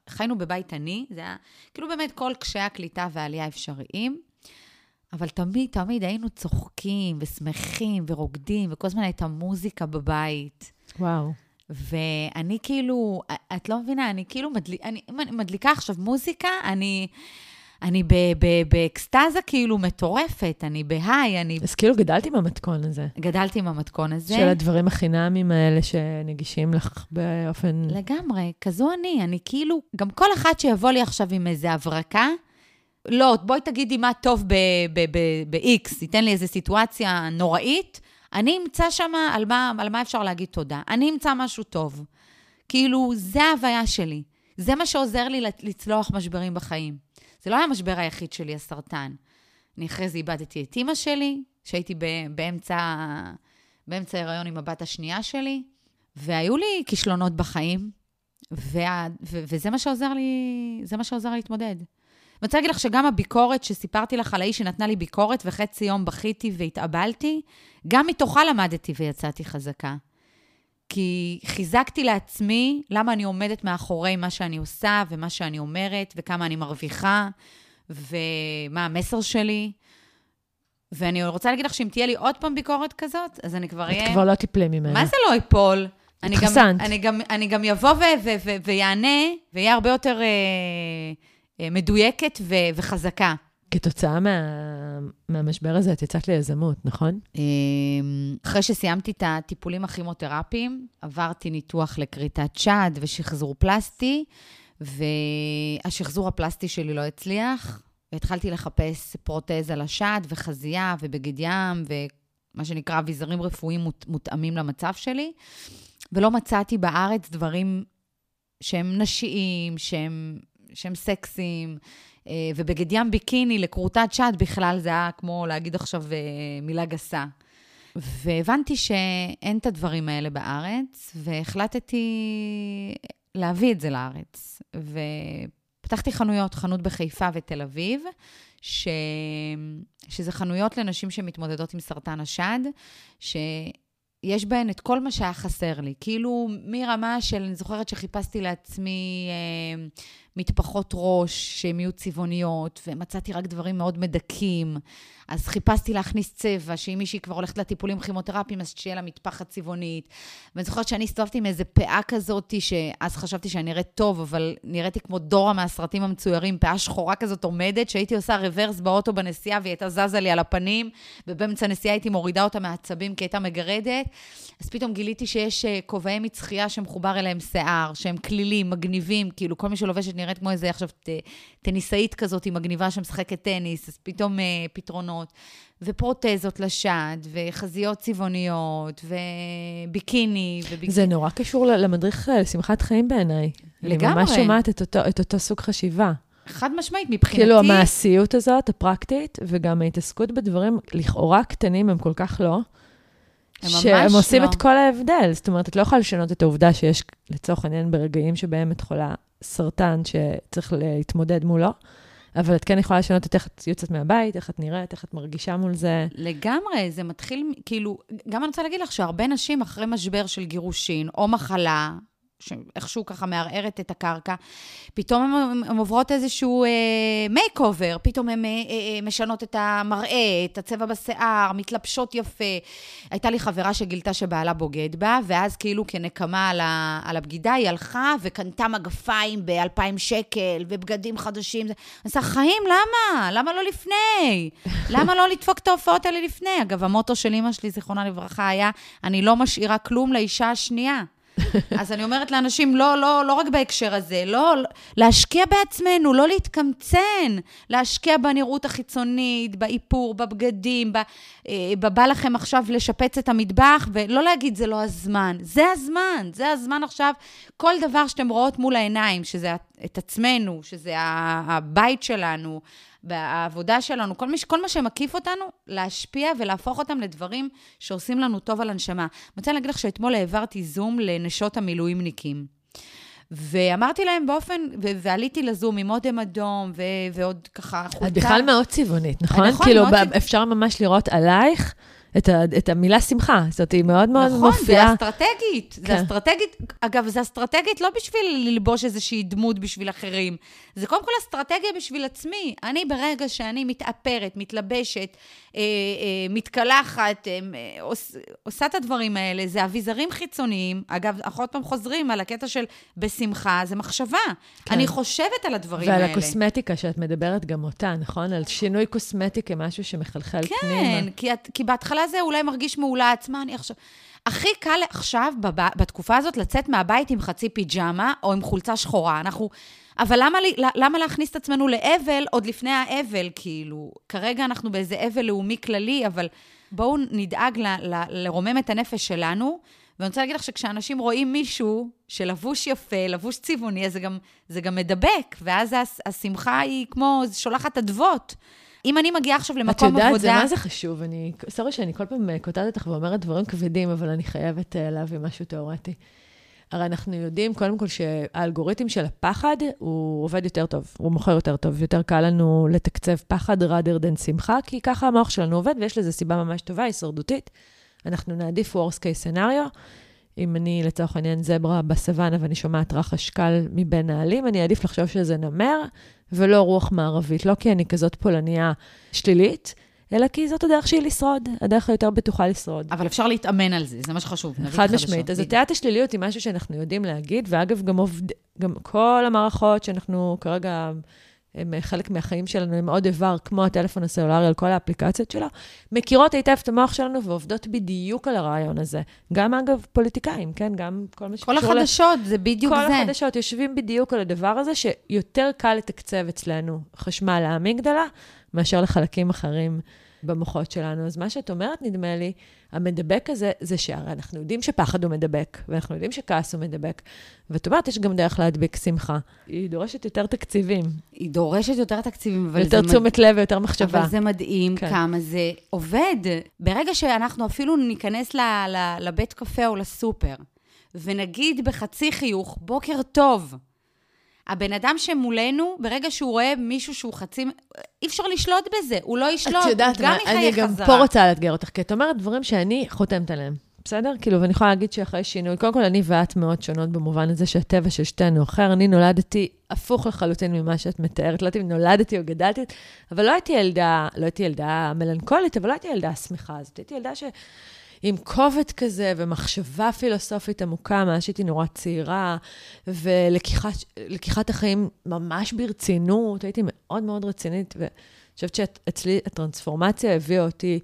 חיינו בבית עני, זה היה כאילו באמת כל קשיי הקליטה והעלייה אפשריים. אבל תמיד, תמיד היינו צוחקים ושמחים ורוקדים, וכל הזמן הייתה מוזיקה בבית. וואו. ואני כאילו, את לא מבינה, אני כאילו מדל... אני, אני מדליקה עכשיו מוזיקה, אני... אני באקסטזה כאילו מטורפת, אני בהיי, אני... אז כאילו גדלתי עם המתכון הזה. גדלתי עם המתכון הזה. של הדברים החינמיים האלה שנגישים לך באופן... לגמרי, כזו אני. אני כאילו, גם כל אחד שיבוא לי עכשיו עם איזה הברקה, לא, בואי תגידי מה טוב ב-X, ייתן לי איזו סיטואציה נוראית, אני אמצא שם על על מה אפשר להגיד תודה. אני אמצא משהו טוב. כאילו, זה ההוויה שלי. זה מה שעוזר לי לצלוח משברים בחיים. זה לא היה המשבר היחיד שלי, הסרטן. אני אחרי זה איבדתי את אימא שלי, שהייתי באמצע, באמצע הריון עם הבת השנייה שלי, והיו לי כישלונות בחיים, וה, ו, וזה מה שעוזר לי, זה מה שעוזר להתמודד. אני רוצה להגיד לך שגם הביקורת שסיפרתי לך על האיש שנתנה לי ביקורת, וחצי יום בכיתי והתאבלתי, גם מתוכה למדתי ויצאתי חזקה. כי חיזקתי לעצמי למה אני עומדת מאחורי מה שאני עושה ומה שאני אומרת, וכמה אני מרוויחה, ומה המסר שלי. ואני רוצה להגיד לך שאם תהיה לי עוד פעם ביקורת כזאת, אז אני כבר אהיה... את כבר לא תיפלי ממנה. מה זה לא אפול? התחסנת. אני גם, אני גם יבוא ויענה, ויהיה הרבה יותר... אה, מדויקת ו- וחזקה. כתוצאה מה, מהמשבר הזה, את יצאת ליזמות, נכון? אמ, אחרי שסיימתי את הטיפולים הכימותרפיים, עברתי ניתוח לכריתת שד ושחזור פלסטי, והשחזור הפלסטי שלי לא הצליח, והתחלתי לחפש פרוטזה לשד וחזייה ובגד ים, ומה שנקרא אביזרים רפואיים מות, מותאמים למצב שלי, ולא מצאתי בארץ דברים שהם נשיים, שהם שהם סקסיים, אה, ובגד ים ביקיני לכרותת שד בכלל, זה היה כמו להגיד עכשיו אה, מילה גסה. והבנתי שאין את הדברים האלה בארץ, והחלטתי להביא את זה לארץ. ופתחתי חנויות, חנות בחיפה ותל אביב, ש... שזה חנויות לנשים שמתמודדות עם סרטן השד, ש... יש בהן את כל מה שהיה חסר לי. כאילו, מרמה של, אני זוכרת שחיפשתי לעצמי אה, מטפחות ראש שהן יהיו צבעוניות, ומצאתי רק דברים מאוד מדכאים. אז חיפשתי להכניס צבע, שאם מישהי כבר הולכת לטיפולים כימותרפיים, אז שיהיה לה מטפחת צבעונית. ואני זוכרת שאני הסתובבתי עם איזה פאה כזאת, שאז חשבתי שאני נראית טוב, אבל נראיתי כמו דורה מהסרטים המצוירים, פאה שחורה כזאת עומדת, שהייתי עושה רוורס באוטו בנסיעה, והיא הייתה זזה לי על הפנים, ובאמצע הנסיעה הייתי מורידה אותה מהעצבים כי הייתה מגרדת. אז פתאום גיליתי שיש אה, כובעי מצחייה שמחובר אליהם שיער, שהם כלילים, מגניבים, כאילו כל מי שלובשת נראית כמו איזה עכשיו טניסאית כזאת, מגניבה שמשחקת טניס, אז פתאום אה, פתרונות. ופרוטזות לשד, וחזיות צבעוניות, וביקיני, וביקיני. זה נורא קשור למדריך לשמחת חיים בעיניי. לגמרי. אני ממש שומעת את אותו, את אותו סוג חשיבה. חד משמעית, מבחינתי... כאילו, המעשיות הזאת, הפרקטית, וגם ההתעסקות בדברים לכאורה קטנים, הם כל כך לא. הם שהם עושים לא. את כל ההבדל. זאת אומרת, את לא יכולה לשנות את העובדה שיש, לצורך העניין, ברגעים שבהם את חולה סרטן שצריך להתמודד מולו, אבל את כן יכולה לשנות את איך את יוצאת מהבית, איך את נראית, איך את מרגישה מול זה. לגמרי, זה מתחיל, כאילו, גם אני רוצה להגיד לך שהרבה נשים אחרי משבר של גירושין, או מחלה, שאיכשהו ככה מערערת את הקרקע, פתאום הן עוברות איזשהו make אה, over, פתאום הן אה, אה, משנות את המראה, את הצבע בשיער, מתלבשות יפה. הייתה לי חברה שגילתה שבעלה בוגד בה, ואז כאילו כנקמה על, ה, על הבגידה, היא הלכה וקנתה מגפיים ב-2,000 שקל, ובגדים חדשים. עושה, חיים, למה? למה לא לפני? *laughs* למה לא לדפוק את ההופעות האלה לפני? אגב, המוטו של אימא שלי, זיכרונה לברכה, היה, אני לא משאירה כלום לאישה השנייה. אז אני אומרת לאנשים, לא, לא, לא רק בהקשר הזה, לא, להשקיע בעצמנו, לא להתקמצן, להשקיע בנראות החיצונית, באיפור, בבגדים, אה, בבא לכם עכשיו לשפץ את המטבח, ולא להגיד, זה לא הזמן. זה הזמן, זה הזמן עכשיו. כל דבר שאתם רואות מול העיניים, שזה את עצמנו, שזה הבית שלנו, בעבודה שלנו, כל, מש, כל מה שמקיף אותנו, להשפיע ולהפוך אותם לדברים שעושים לנו טוב על הנשמה. אני רוצה להגיד לך שאתמול העברתי זום לנשות המילואימניקים. ואמרתי להם באופן, ו- ועליתי לזום עם אודם אדום, ו- ועוד ככה חולצה. את בכלל מאוד צבעונית, נכון? נכון, כאילו, מאוד צבעונית. אפשר ממש לראות עלייך את, ה, את המילה שמחה, זאת היא מאוד מאוד נכון, מופיעה. נכון, זה אסטרטגית. כן. זה אסטרטגית, אגב, זה אסטרטגית לא בשביל ללבוש איזושהי דמות בשביל אחרים. זה קודם כל אסטרטגיה בשביל עצמי. אני, ברגע שאני מתאפרת, מתלבשת, מתקלחת, אה, עוש, עושה את הדברים האלה, זה אביזרים חיצוניים. אגב, אנחנו עוד פעם חוזרים על הקטע של בשמחה, זה מחשבה. כן. אני חושבת על הדברים ועל האלה. ועל הקוסמטיקה שאת מדברת גם אותה, נכון? על שינוי קוסמטי כמשהו שמחלחל כן, פנימה. כן, כי, כי בהתחלה זה אולי מרגיש מאולץ, מה אני עכשיו... הכי קל עכשיו, בתקופה הזאת, לצאת מהבית עם חצי פיג'מה או עם חולצה שחורה. אנחנו... אבל למה, למה להכניס את עצמנו לאבל עוד לפני האבל, כאילו? כרגע אנחנו באיזה אבל לאומי כללי, אבל בואו נדאג ל, ל, לרומם את הנפש שלנו. ואני רוצה להגיד לך שכשאנשים רואים מישהו שלבוש יפה, לבוש צבעוני, אז זה גם, זה גם מדבק, ואז השמחה היא כמו, שולחת אדוות. אם אני מגיעה עכשיו למקום עבודה... את יודעת, זה מה זה חשוב. אני, סורי שאני כל פעם קוטעת אותך ואומרת דברים כבדים, אבל אני חייבת uh, להביא משהו תיאורטי. הרי אנחנו יודעים, קודם כל, שהאלגוריתם של הפחד, הוא עובד יותר טוב, הוא מוכר יותר טוב. יותר קל לנו לתקצב פחד rather than שמחה, כי ככה המוח שלנו עובד, ויש לזה סיבה ממש טובה, הישרדותית. אנחנו נעדיף worst case scenario. אם אני, לצורך העניין, זברה בסוואנה ואני שומעת רחש קל מבין העלים, אני אעדיף לחשוב שזה נמר ולא רוח מערבית. לא כי אני כזאת פולניה שלילית, אלא כי זאת הדרך שלי לשרוד, הדרך היותר בטוחה לשרוד. אבל אפשר להתאמן על זה, זה מה שחשוב. חד משמעית. אז הטיית השליליות היא משהו שאנחנו יודעים להגיד, ואגב, גם, עובד, גם כל המערכות שאנחנו כרגע הם חלק מהחיים שלנו, הם עוד איבר, כמו הטלפון הסלולרי על כל האפליקציות שלו, מכירות היטב את המוח שלנו ועובדות בדיוק על הרעיון הזה. גם, אגב, פוליטיקאים, כן? גם כל מה שקשור... כל החדשות, ל... זה בדיוק כל זה. כל החדשות יושבים בדיוק על הדבר הזה, שיותר קל לתקצב אצלנו חשמל לאמיגדלה, מאשר לחלקים אחרים במוחות שלנו. אז מה שאת אומרת, נדמה לי, המדבק הזה, זה שהרי אנחנו יודעים שפחד הוא מדבק, ואנחנו יודעים שכעס הוא מדבק. ואת אומרת, יש גם דרך להדביק שמחה. היא דורשת יותר תקציבים. היא דורשת יותר תקציבים, אבל יותר תשומת מד... לב ויותר מחשבה. אבל זה מדהים כן. כמה זה עובד. ברגע שאנחנו אפילו ניכנס ל, ל, לבית קפה או לסופר, ונגיד בחצי חיוך, בוקר טוב, הבן אדם שמולנו, ברגע שהוא רואה מישהו שהוא חצי... אי אפשר לשלוט בזה, הוא לא ישלוט, הוא גם יחיה חזרה. אני גם פה רוצה לאתגר אותך, כי את אומרת דברים שאני חותמת עליהם, בסדר? כאילו, ואני יכולה להגיד שאחרי שינוי, קודם כל, אני ואת מאוד שונות במובן הזה שהטבע של שתינו אחר. אני נולדתי הפוך לחלוטין ממה שאת מתארת. לא יודעת אם נולדתי או גדלתי, אבל לא הייתי ילדה, לא הייתי ילדה מלנכולית, אבל לא הייתי ילדה שמחה. הזאת. הייתי ילדה ש... עם כובד כזה ומחשבה פילוסופית עמוקה מאז שהייתי נורא צעירה, ולקיחת החיים ממש ברצינות, הייתי מאוד מאוד רצינית, ואני חושבת שאצלי הטרנספורמציה הביאה אותי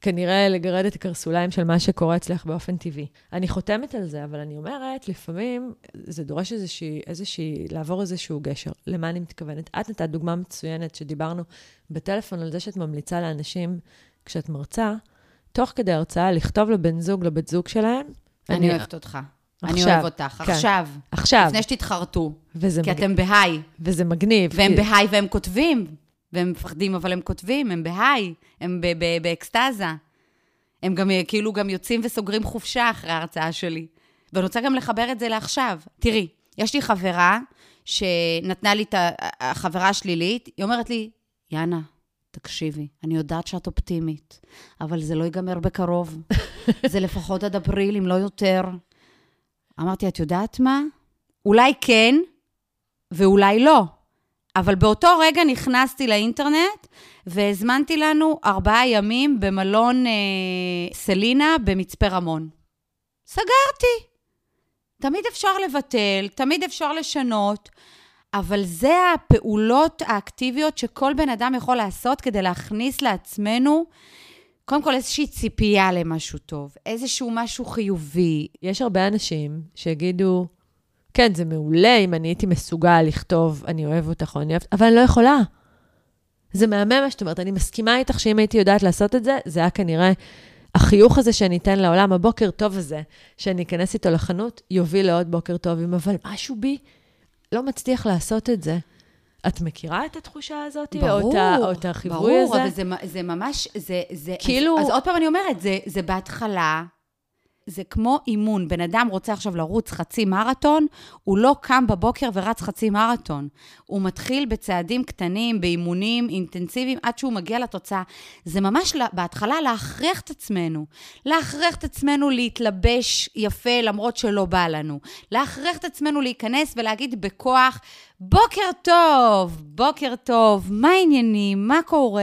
כנראה לגרד את הקרסוליים של מה שקורה אצלך באופן טבעי. אני חותמת על זה, אבל אני אומרת, לפעמים זה דורש איזושהי, איזושהי, לעבור איזשהו גשר. למה אני מתכוונת? את נתת דוגמה מצוינת שדיברנו בטלפון על זה שאת ממליצה לאנשים, כשאת מרצה, תוך כדי הרצאה, לכתוב לבן זוג, לבת זוג שלהם. אני, אני אוהבת אותך. עכשיו, אני אוהב אותך. כן. עכשיו. עכשיו. לפני שתתחרטו. כי מג... אתם בהיי. וזה מגניב. והם כי... בהיי והם כותבים. והם מפחדים, אבל הם כותבים, הם בהיי. הם באקסטזה. הם גם כאילו גם יוצאים וסוגרים חופשה אחרי ההרצאה שלי. ואני רוצה גם לחבר את זה לעכשיו. תראי, יש לי חברה שנתנה לי את החברה השלילית, היא אומרת לי, יאנה, תקשיבי, אני יודעת שאת אופטימית, אבל זה לא ייגמר בקרוב. *laughs* זה לפחות עד אפריל, אם לא יותר. אמרתי, את יודעת מה? אולי כן, ואולי לא. אבל באותו רגע נכנסתי לאינטרנט והזמנתי לנו ארבעה ימים במלון אה, סלינה במצפה רמון. סגרתי. תמיד אפשר לבטל, תמיד אפשר לשנות, אבל זה הפעולות האקטיביות שכל בן אדם יכול לעשות כדי להכניס לעצמנו, קודם כל איזושהי ציפייה למשהו טוב, איזשהו משהו חיובי. יש הרבה אנשים שיגידו, כן, זה מעולה אם אני הייתי מסוגל לכתוב, אני אוהב אותך או אני אוהבת, אבל אני לא יכולה. זה מהמם מה שאת אומרת, אני מסכימה איתך שאם הייתי יודעת לעשות את זה, זה היה כנראה החיוך הזה שאני אתן לעולם, הבוקר טוב הזה, שאני אכנס איתו לחנות, יוביל לעוד בוקר טובים, אבל משהו בי לא מצליח לעשות את זה. את מכירה את התחושה הזאת? ברור, או את החיווי ברור, הזה? אבל זה, זה ממש, זה, זה, כאילו- אז, אז עוד פעם אני אומרת, זה, זה בהתחלה, זה כמו אימון. בן אדם רוצה עכשיו לרוץ חצי מרתון, הוא לא קם בבוקר ורץ חצי מרתון. הוא מתחיל בצעדים קטנים, באימונים אינטנסיביים, עד שהוא מגיע לתוצאה. זה ממש לה- בהתחלה להכריח את עצמנו. להכריח את עצמנו להתלבש יפה למרות שלא בא לנו. להכריח את עצמנו להיכנס ולהגיד בכוח, בוקר טוב, בוקר טוב, מה העניינים, מה קורה?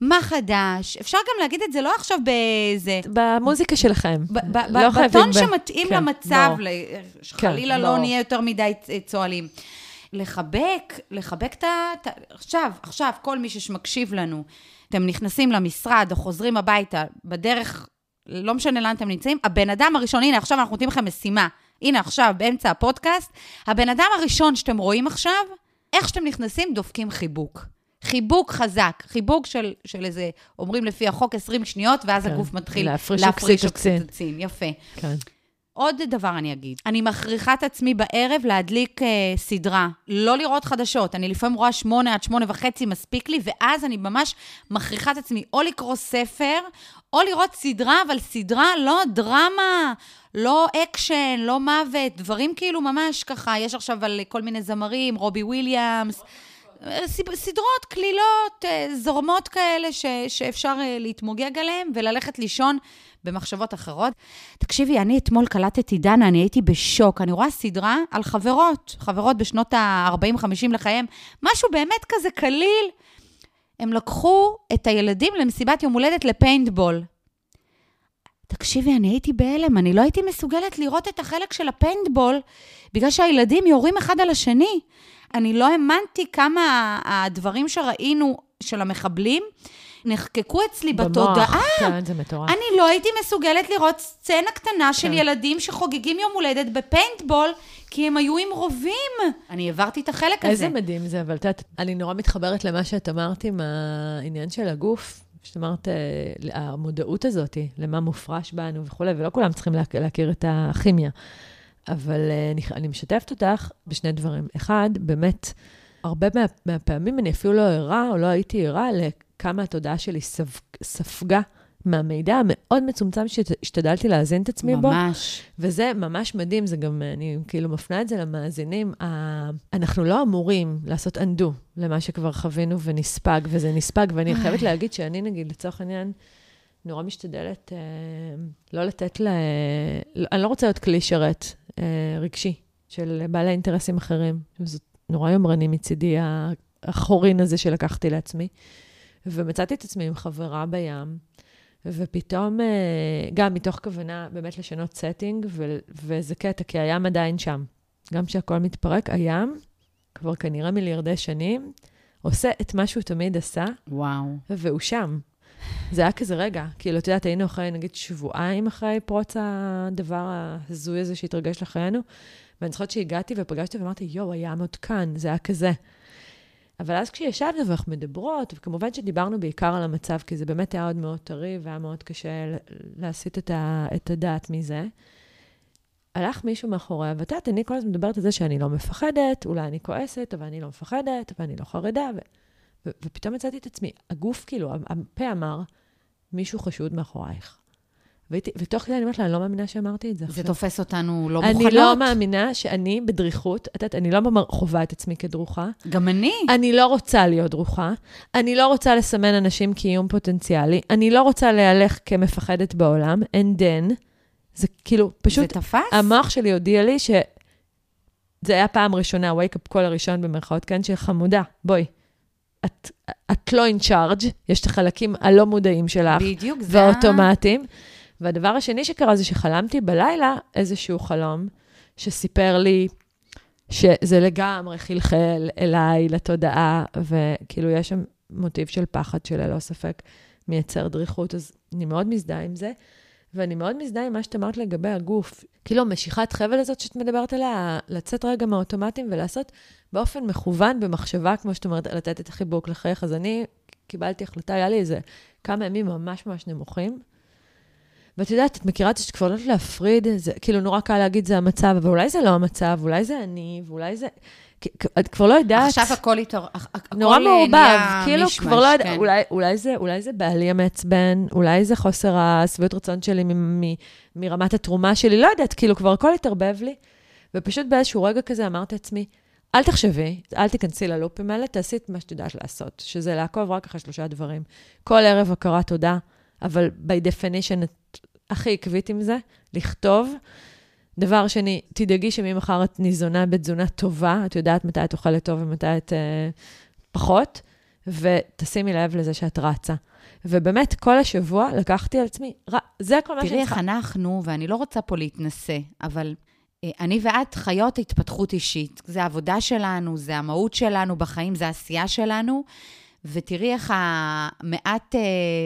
מה חדש? אפשר גם להגיד את זה לא עכשיו באיזה... במוזיקה שלכם. ב- ב- לא חייבים בטון שמתאים כן, למצב, לא. ל- שחלילה כן, לא לא. נהיה יותר מדי צוהלים. לחבק, לחבק. את ה- עכשיו, עכשיו, כל מי שמקשיב לנו, אתם נכנסים למשרד או חוזרים הביתה, בדרך, לא משנה לאן אתם נמצאים, הבן אדם הראשון, הנה, עכשיו אנחנו נותנים לכם משימה. הנה, עכשיו, באמצע הפודקאסט, הבן אדם הראשון שאתם רואים עכשיו, איך שאתם נכנסים, דופקים חיבוק. חיבוק חזק, חיבוק של, של איזה, אומרים לפי החוק 20 שניות, ואז כן, הגוף מתחיל להפריש להפריש אוקסיטוצין. יפה. כן. עוד דבר אני אגיד, אני מכריחה את עצמי בערב להדליק אה, סדרה, לא לראות חדשות. אני לפעמים רואה שמונה עד שמונה וחצי, מספיק לי, ואז אני ממש מכריחה את עצמי או לקרוא ספר, או לראות סדרה, אבל סדרה לא דרמה, לא אקשן, לא מוות, דברים כאילו ממש ככה, יש עכשיו על כל מיני זמרים, רובי וויליאמס. סדרות, קלילות, אה, זורמות כאלה ש, שאפשר אה, להתמוגג עליהן וללכת לישון במחשבות אחרות. תקשיבי, אני אתמול קלטתי, דנה, אני הייתי בשוק. אני רואה סדרה על חברות, חברות בשנות ה-40-50 לחייהם, משהו באמת כזה קליל. הם לקחו את הילדים למסיבת יום הולדת לפיינטבול. תקשיבי, אני הייתי בהלם, אני לא הייתי מסוגלת לראות את החלק של הפיינטבול, בגלל שהילדים יורים אחד על השני. אני לא האמנתי כמה הדברים שראינו של המחבלים נחקקו אצלי בתודעה. במוח, כן, זה מטורף. אני לא הייתי מסוגלת לראות סצנה קטנה של כן. ילדים שחוגגים יום הולדת בפיינטבול, כי הם היו עם רובים. אני העברתי את החלק הזה. איזה מדהים זה, אבל את יודעת, אני נורא מתחברת למה שאת אמרת עם העניין של הגוף, שאת אמרת, אה, המודעות הזאת, למה מופרש בנו וכולי, ולא כולם צריכים להכ- להכיר את הכימיה. אבל אה, אני, אני משתפת אותך בשני דברים. אחד, באמת, הרבה מה, מהפעמים אני אפילו לא ערה, או לא הייתי ערה לכמה התודעה שלי ספג, ספגה מהמידע המאוד מצומצם שהשתדלתי להאזין את עצמי בו. ממש. וזה ממש מדהים, זה גם, אני כאילו מפנה את זה למאזינים. ה- אנחנו לא אמורים לעשות undo למה שכבר חווינו ונספג, וזה נספג, ואני חייבת להגיד שאני, נגיד, לצורך העניין, נורא משתדלת אה, לא לתת ל... לא- אני לא רוצה להיות כלי שרת אה, רגשי של בעלי אינטרסים אחרים. זה נורא יומרני מצידי, החורין הזה שלקחתי לעצמי. ומצאתי את עצמי עם חברה בים, ופתאום, אה, גם מתוך כוונה באמת לשנות setting, ו- וזה קטע, כי הים עדיין שם. גם כשהכול מתפרק, הים, כבר כנראה מיליארדי שנים, עושה את מה שהוא תמיד עשה, וואו. והוא שם. זה היה כזה רגע, כאילו, את יודעת, היינו אחרי, נגיד, שבועיים אחרי פרוץ הדבר ההזוי הזה שהתרגש לחיינו, ואני זוכרת שהגעתי ופגשתי ואמרתי, יואו, הים עוד כאן, זה היה כזה. אבל אז כשישבנו ואנחנו מדברות, וכמובן שדיברנו בעיקר על המצב, כי זה באמת היה עוד מאוד טרי, והיה מאוד קשה להסיט את, ה, את הדעת מזה. הלך מישהו מאחוריה, ואת יודעת, אני כל הזמן מדברת על זה שאני לא מפחדת, אולי אני כועסת, אבל אני לא מפחדת, ואני לא חרדה, ו, ו, ופתאום מצאתי את עצמי, הגוף, כאילו, הפה אמר, מישהו חשוד מאחורייך. והייתי, ותוך כדי אני אומרת לה, אני לא מאמינה שאמרתי את זה זה. תופס אותנו לא מוכנות. אני לא מאמינה שאני בדריכות, את יודעת, אני לא חווה את עצמי כדרוכה. גם אני. אני לא רוצה להיות דרוכה. אני לא רוצה לסמן אנשים כאיום פוטנציאלי. אני לא רוצה להלך כמפחדת בעולם. And then, זה כאילו, פשוט, זה תפס? המוח שלי הודיע לי ש... זה היה פעם ראשונה, wake up call הראשון במרכאות, כן, של חמודה, בואי. את, את לא in charge, יש את החלקים הלא מודעים שלך, בדיוק, זה... והאוטומטיים. והדבר השני שקרה זה שחלמתי בלילה איזשהו חלום, שסיפר לי שזה לגמרי חלחל אליי לתודעה, וכאילו יש שם מוטיב של פחד שללא ספק מייצר דריכות, אז אני מאוד מזדהה עם זה. ואני מאוד מזדהה עם מה שאת אמרת לגבי הגוף. כאילו, משיכת חבל הזאת שאת מדברת עליה, לצאת רגע מהאוטומטים ולעשות באופן מכוון, במחשבה, כמו שאת אומרת, לתת את החיבוק לחייך. אז אני קיבלתי החלטה, היה לי איזה כמה ימים ממש ממש נמוכים. ואת יודעת, את מכירה את זה שכבר לא יודעת להפריד, זה כאילו נורא קל להגיד זה המצב, אבל אולי זה לא המצב, אולי זה אני, ואולי זה... את כבר לא יודעת... עכשיו הכל איתו, הכל נורא מעורבב, כאילו מישמש, כבר לא יודעת, כן. אולי, אולי, זה, אולי זה בעלי המעצבן, אולי זה חוסר השביעות רצון שלי מ- מ- מרמת התרומה שלי, לא יודעת, כאילו כבר הכל התערבב לי. ופשוט באיזשהו רגע כזה אמרתי לעצמי, אל תחשבי, אל תיכנסי ללופים האלה, תעשי את מה שאת יודעת לעשות, שזה לעקוב רק אחרי שלושה דברים. כל ערב הכרת תודה, אבל by definition, את הכי עקבית עם זה, לכתוב. דבר שני, תדאגי שממחר את ניזונה בתזונה טובה, את יודעת מתי את אוכלת טוב ומתי את אה, פחות, ותשימי לב לזה שאת רצה. ובאמת, כל השבוע לקחתי על עצמי, ר... זה כל מה תראי שאני איך אנחנו, ואני לא רוצה פה להתנשא, אבל אני ואת חיות התפתחות אישית. זה העבודה שלנו, זה המהות שלנו בחיים, זה העשייה שלנו. ותראי איך המעט אה,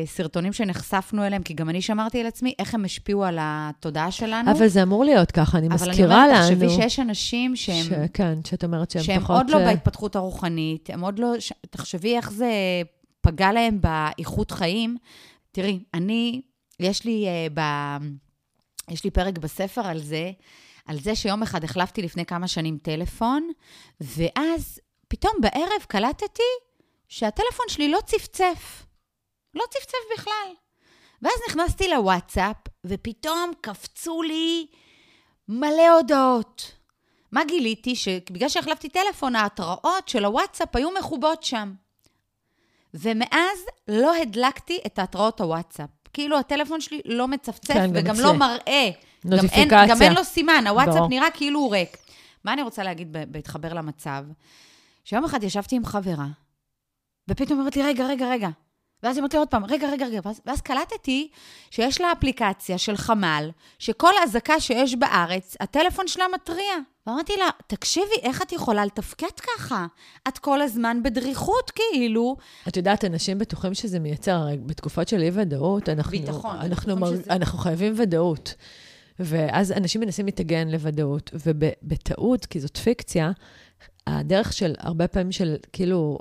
סרטונים שנחשפנו אליהם, כי גם אני שמרתי על עצמי, איך הם השפיעו על התודעה שלנו. אבל זה אמור להיות ככה, אני אבל מזכירה אני לנו. אומרת, תחשבי שיש אנשים שהם... ש... כן, שאת אומרת שהם, שהם פחות... עוד לא אה, בהתפתחות הרוחנית, הם עוד לא... ש... תחשבי איך זה פגע להם באיכות חיים. תראי, אני, יש לי, uh, ב... יש לי פרק בספר על זה, על זה שיום אחד החלפתי לפני כמה שנים טלפון, ואז פתאום בערב קלטתי שהטלפון שלי לא צפצף. לא צפצף בכלל. ואז נכנסתי לוואטסאפ, ופתאום קפצו לי מלא הודעות. מה גיליתי? שבגלל שהחלפתי טלפון, ההתראות של הוואטסאפ היו מכובות שם. ומאז לא הדלקתי את ההתראות הוואטסאפ. כאילו הטלפון שלי לא מצפצף, כן, גם וגם אצלי. לא מראה. גם אין, נוטיפיקציה. גם אין לו סימן, הוואטסאפ ברור. נראה כאילו הוא ריק. מה אני רוצה להגיד בהתחבר למצב? שיום אחד ישבתי עם חברה, ופתאום אומרת לי, רגע, רגע, רגע. ואז היא אומרת לי עוד פעם, רגע, רגע, רגע. ואז, ואז קלטתי שיש לה אפליקציה של חמ"ל, שכל אזעקה שיש בארץ, הטלפון שלה מתריע. ואמרתי לה, תקשיבי, איך את יכולה לתפקד ככה? את כל הזמן בדריכות, כאילו. את יודעת, אנשים בטוחים שזה מייצר, הרי בתקופות של אי-ודאות, אנחנו, ביטחון, אנחנו, בטוחים מר, שזה- אנחנו חייבים ודאות. ואז אנשים מנסים להתאגן לוודאות, ובטעות, כי זאת פיקציה, הדרך של, הרבה פעמים של, כאילו,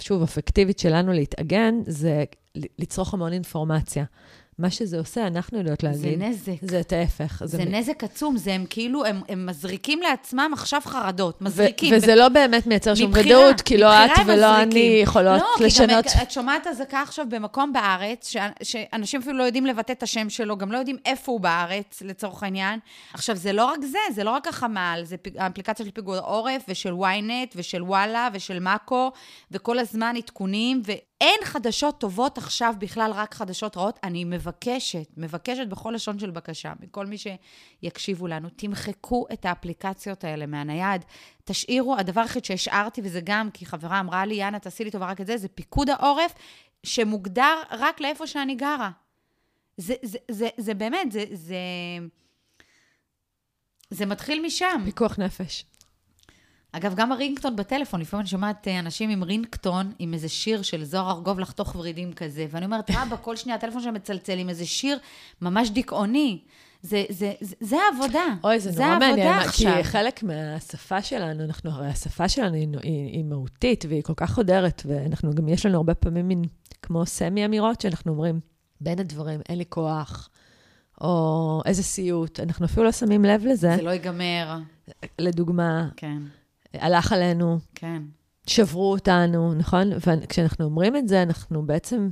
שוב, אפקטיבית שלנו להתאגן, זה לצרוך המון אינפורמציה. מה שזה עושה, אנחנו יודעות זה להגיד, נזק. זה את ההפך. זה מ- נזק עצום, זה הם כאילו, הם, הם מזריקים לעצמם עכשיו חרדות, ו- מזריקים. וזה לא באמת מייצר שום ודאות, כי לא את ולא מזריקים. אני יכולות לא, לשנות. כי גם את שומעת אזעקה עכשיו במקום בארץ, ש- שאנשים אפילו לא יודעים לבטא את השם שלו, גם לא יודעים איפה הוא בארץ, לצורך העניין. עכשיו, זה לא רק זה, זה לא רק החמ"ל, זה פ- האפליקציה של פיגוע עורף, ושל ynet, ושל וואלה, ושל מאקו, וכל הזמן עדכונים, ואין חדשות טובות עכשיו בכלל, רק חדשות רעות. אני מבקשת, מבקשת בכל לשון של בקשה, מכל מי שיקשיבו לנו, תמחקו את האפליקציות האלה מהנייד. תשאירו, הדבר היחיד שהשארתי, וזה גם כי חברה אמרה לי, יאנה, תעשי לי טובה רק את זה, זה פיקוד העורף, שמוגדר רק לאיפה שאני גרה. זה, זה, זה, זה באמת, זה, זה, זה מתחיל משם. פיקוח נפש. אגב, גם הרינגטון בטלפון, לפעמים אני שומעת אה, אנשים עם רינגטון, עם איזה שיר של זוהר ארגוב לחתוך ורידים כזה, ואני אומרת, רבא, כל שנייה הטלפון שלהם מצלצל עם איזה שיר ממש דיכאוני. זה, זה, זה, זה העבודה. אוי, זה, זה נורא מעניין, עכשיו. כי חלק מהשפה שלנו, אנחנו, הרי השפה שלנו היא, היא, היא מהותית והיא כל כך חודרת, ואנחנו גם, יש לנו הרבה פעמים מין, כמו סמי אמירות, שאנחנו אומרים, בין הדברים, אין לי כוח, או איזה סיוט, אנחנו אפילו לא שמים לב לזה. זה לא ייגמר. לדוגמה, כן, הלך עלינו, כן. שברו אותנו, נכון? וכשאנחנו אומרים את זה, אנחנו בעצם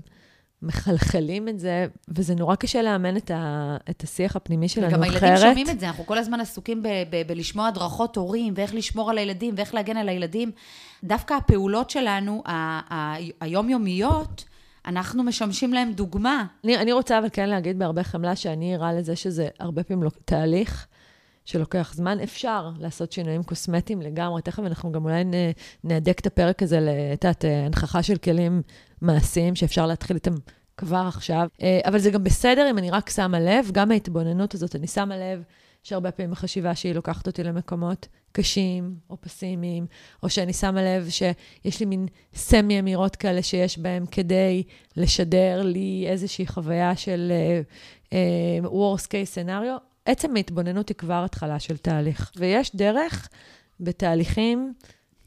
מחלחלים את זה, וזה נורא קשה לאמן את, ה, את השיח הפנימי שלנו וגם אחרת. הילדים שומעים את זה, אנחנו כל הזמן עסוקים ב- ב- בלשמוע הדרכות הורים, ואיך לשמור על הילדים, ואיך להגן על הילדים. דווקא הפעולות שלנו, ה- ה- היומיומיות, אנחנו משמשים להם דוגמה. אני, אני רוצה אבל כן להגיד בהרבה חמלה שאני ערה לזה שזה הרבה פעמים לא, תהליך שלוקח זמן. אפשר לעשות שינויים קוסמטיים לגמרי. תכף אנחנו גם אולי נהדק את הפרק הזה לתת הנכחה של כלים מעשיים שאפשר להתחיל איתם כבר עכשיו. אה, אבל זה גם בסדר אם אני רק שמה לב, גם ההתבוננות הזאת, אני שמה לב שהרבה פעמים החשיבה שהיא לוקחת אותי למקומות קשים או פסימיים, או שאני שמה לב שיש לי מין סמי אמירות כאלה שיש בהם כדי לשדר לי איזושהי חוויה של uh, worst case scenario. עצם ההתבוננות היא כבר התחלה של תהליך. ויש דרך בתהליכים,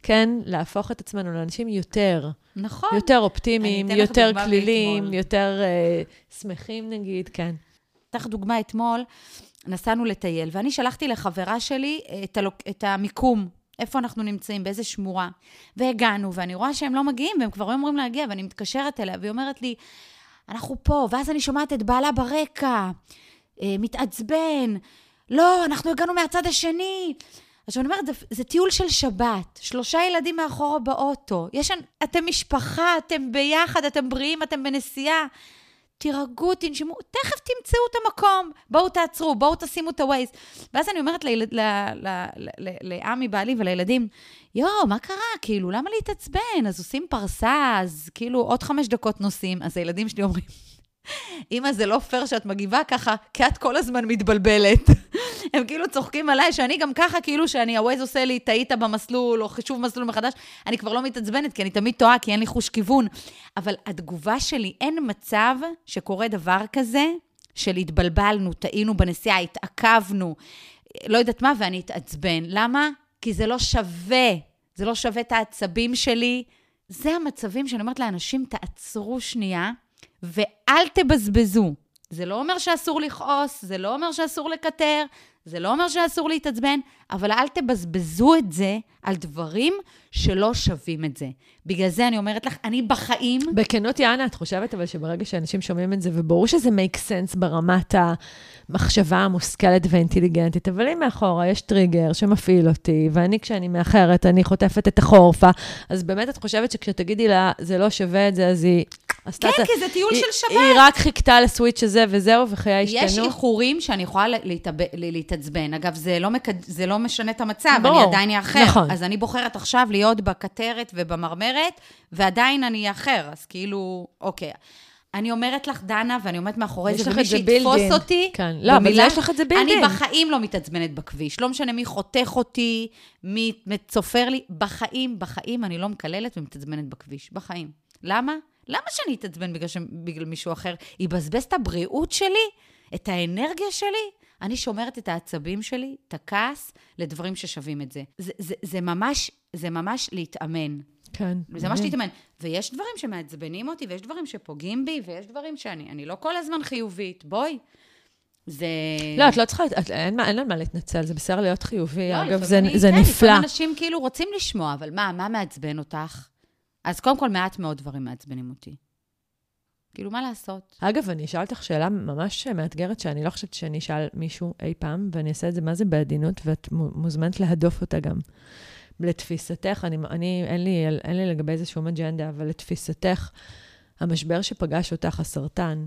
כן, להפוך את עצמנו לאנשים יותר. נכון. יותר אופטימיים, יותר כלילים, יותר uh, שמחים נגיד, כן. אתן לך דוגמה אתמול. נסענו לטייל, ואני שלחתי לחברה שלי את, הלוק, את המיקום, איפה אנחנו נמצאים, באיזה שמורה. והגענו, ואני רואה שהם לא מגיעים, והם כבר היו אמורים להגיע, ואני מתקשרת אליה, והיא אומרת לי, אנחנו פה, ואז אני שומעת את בעלה ברקע, מתעצבן, לא, אנחנו הגענו מהצד השני. עכשיו, אני אומרת, זה, זה טיול של שבת, שלושה ילדים מאחורה באוטו, יש, אתם משפחה, אתם ביחד, אתם בריאים, אתם בנסיעה. תירגעו, תנשמו, תכף תמצאו את המקום, בואו תעצרו, בואו תשימו את ה-Waze. ואז אני אומרת לעמי בעלי ולילדים, יואו, מה קרה? כאילו, למה להתעצבן? אז עושים פרסה, אז כאילו עוד חמש דקות נוסעים. אז הילדים שלי אומרים, אמא, זה לא פייר שאת מגיבה ככה, כי את כל הזמן מתבלבלת. *laughs* הם כאילו צוחקים עליי, שאני גם ככה, כאילו שאני, הווייז עושה לי, טעית במסלול, או חישוב מסלול מחדש, אני כבר לא מתעצבנת, כי אני תמיד טועה, כי אין לי חוש כיוון. אבל התגובה שלי, אין מצב שקורה דבר כזה, של התבלבלנו, טעינו בנסיעה, התעכבנו, לא יודעת מה, ואני אתעצבן. למה? כי זה לא שווה. זה לא שווה את העצבים שלי. זה המצבים שאני אומרת לאנשים, תעצרו שנייה. ואל תבזבזו. זה לא אומר שאסור לכעוס, זה לא אומר שאסור לקטר, זה לא אומר שאסור להתעצבן, אבל אל תבזבזו את זה על דברים שלא שווים את זה. בגלל זה אני אומרת לך, אני בחיים... בכנות, יאנה, את חושבת אבל שברגע שאנשים שומעים את זה, וברור שזה make sense ברמת המחשבה המושכלת והאינטליגנטית, אבל אם מאחורה יש טריגר שמפעיל אותי, ואני, כשאני מאחרת, אני חוטפת את החורפה, אז באמת את חושבת שכשתגידי לה, זה לא שווה את זה, אז היא... כן, כי זה טיול היא, של שבת. היא רק חיכתה לסוויץ' הזה וזהו, וחיי השתנו. יש איחורים שאני יכולה להתאב... להתעצבן. אגב, זה לא, מקד... זה לא משנה את המצב, בוא, אני עדיין אאחר. נכון. אז אני בוחרת עכשיו להיות בקטרת ובמרמרת, ועדיין אני אאחר. אז כאילו, אוקיי. אני אומרת לך, דנה, ואני עומדת מאחורי זה, ומי שיתפוס אותי, כן. לא, במילה, אבל יש לך את זה בילדין. אני בחיים לא מתעצבנת בכביש. לא משנה מי חותך אותי, מי צופר לי, בחיים, בחיים אני לא מקללת ומתעצבנת בכביש. בחיים. למה? למה שאני אתעצבן בגלל, ש... בגלל מישהו אחר? יבזבז את הבריאות שלי? את האנרגיה שלי? אני שומרת את העצבים שלי, את הכעס, לדברים ששווים את זה. זה, זה, זה, ממש, זה ממש להתאמן. כן. זה ממש להתאמן. ויש דברים שמעצבנים אותי, ויש דברים שפוגעים בי, ויש דברים שאני אני לא כל הזמן חיובית. בואי. זה... לא, את לא צריכה, את, אין, אין על מה להתנצל, זה בסדר להיות חיובי. לא, אגב, זה, זה כן, נפלא. לפעמים אנשים כאילו רוצים לשמוע, אבל מה, מה מעצבן אותך? אז קודם כל, מעט מאוד דברים מעצבנים אותי. כאילו, מה לעשות? אגב, אני אשאל אותך שאלה ממש מאתגרת, שאני לא חושבת שאני אשאל מישהו אי פעם, ואני אעשה את זה מה זה בעדינות, ואת מוזמנת להדוף אותה גם. לתפיסתך, אני, אני אין, לי, אין לי לגבי זה שום אג'נדה, אבל לתפיסתך, המשבר שפגש אותך, הסרטן,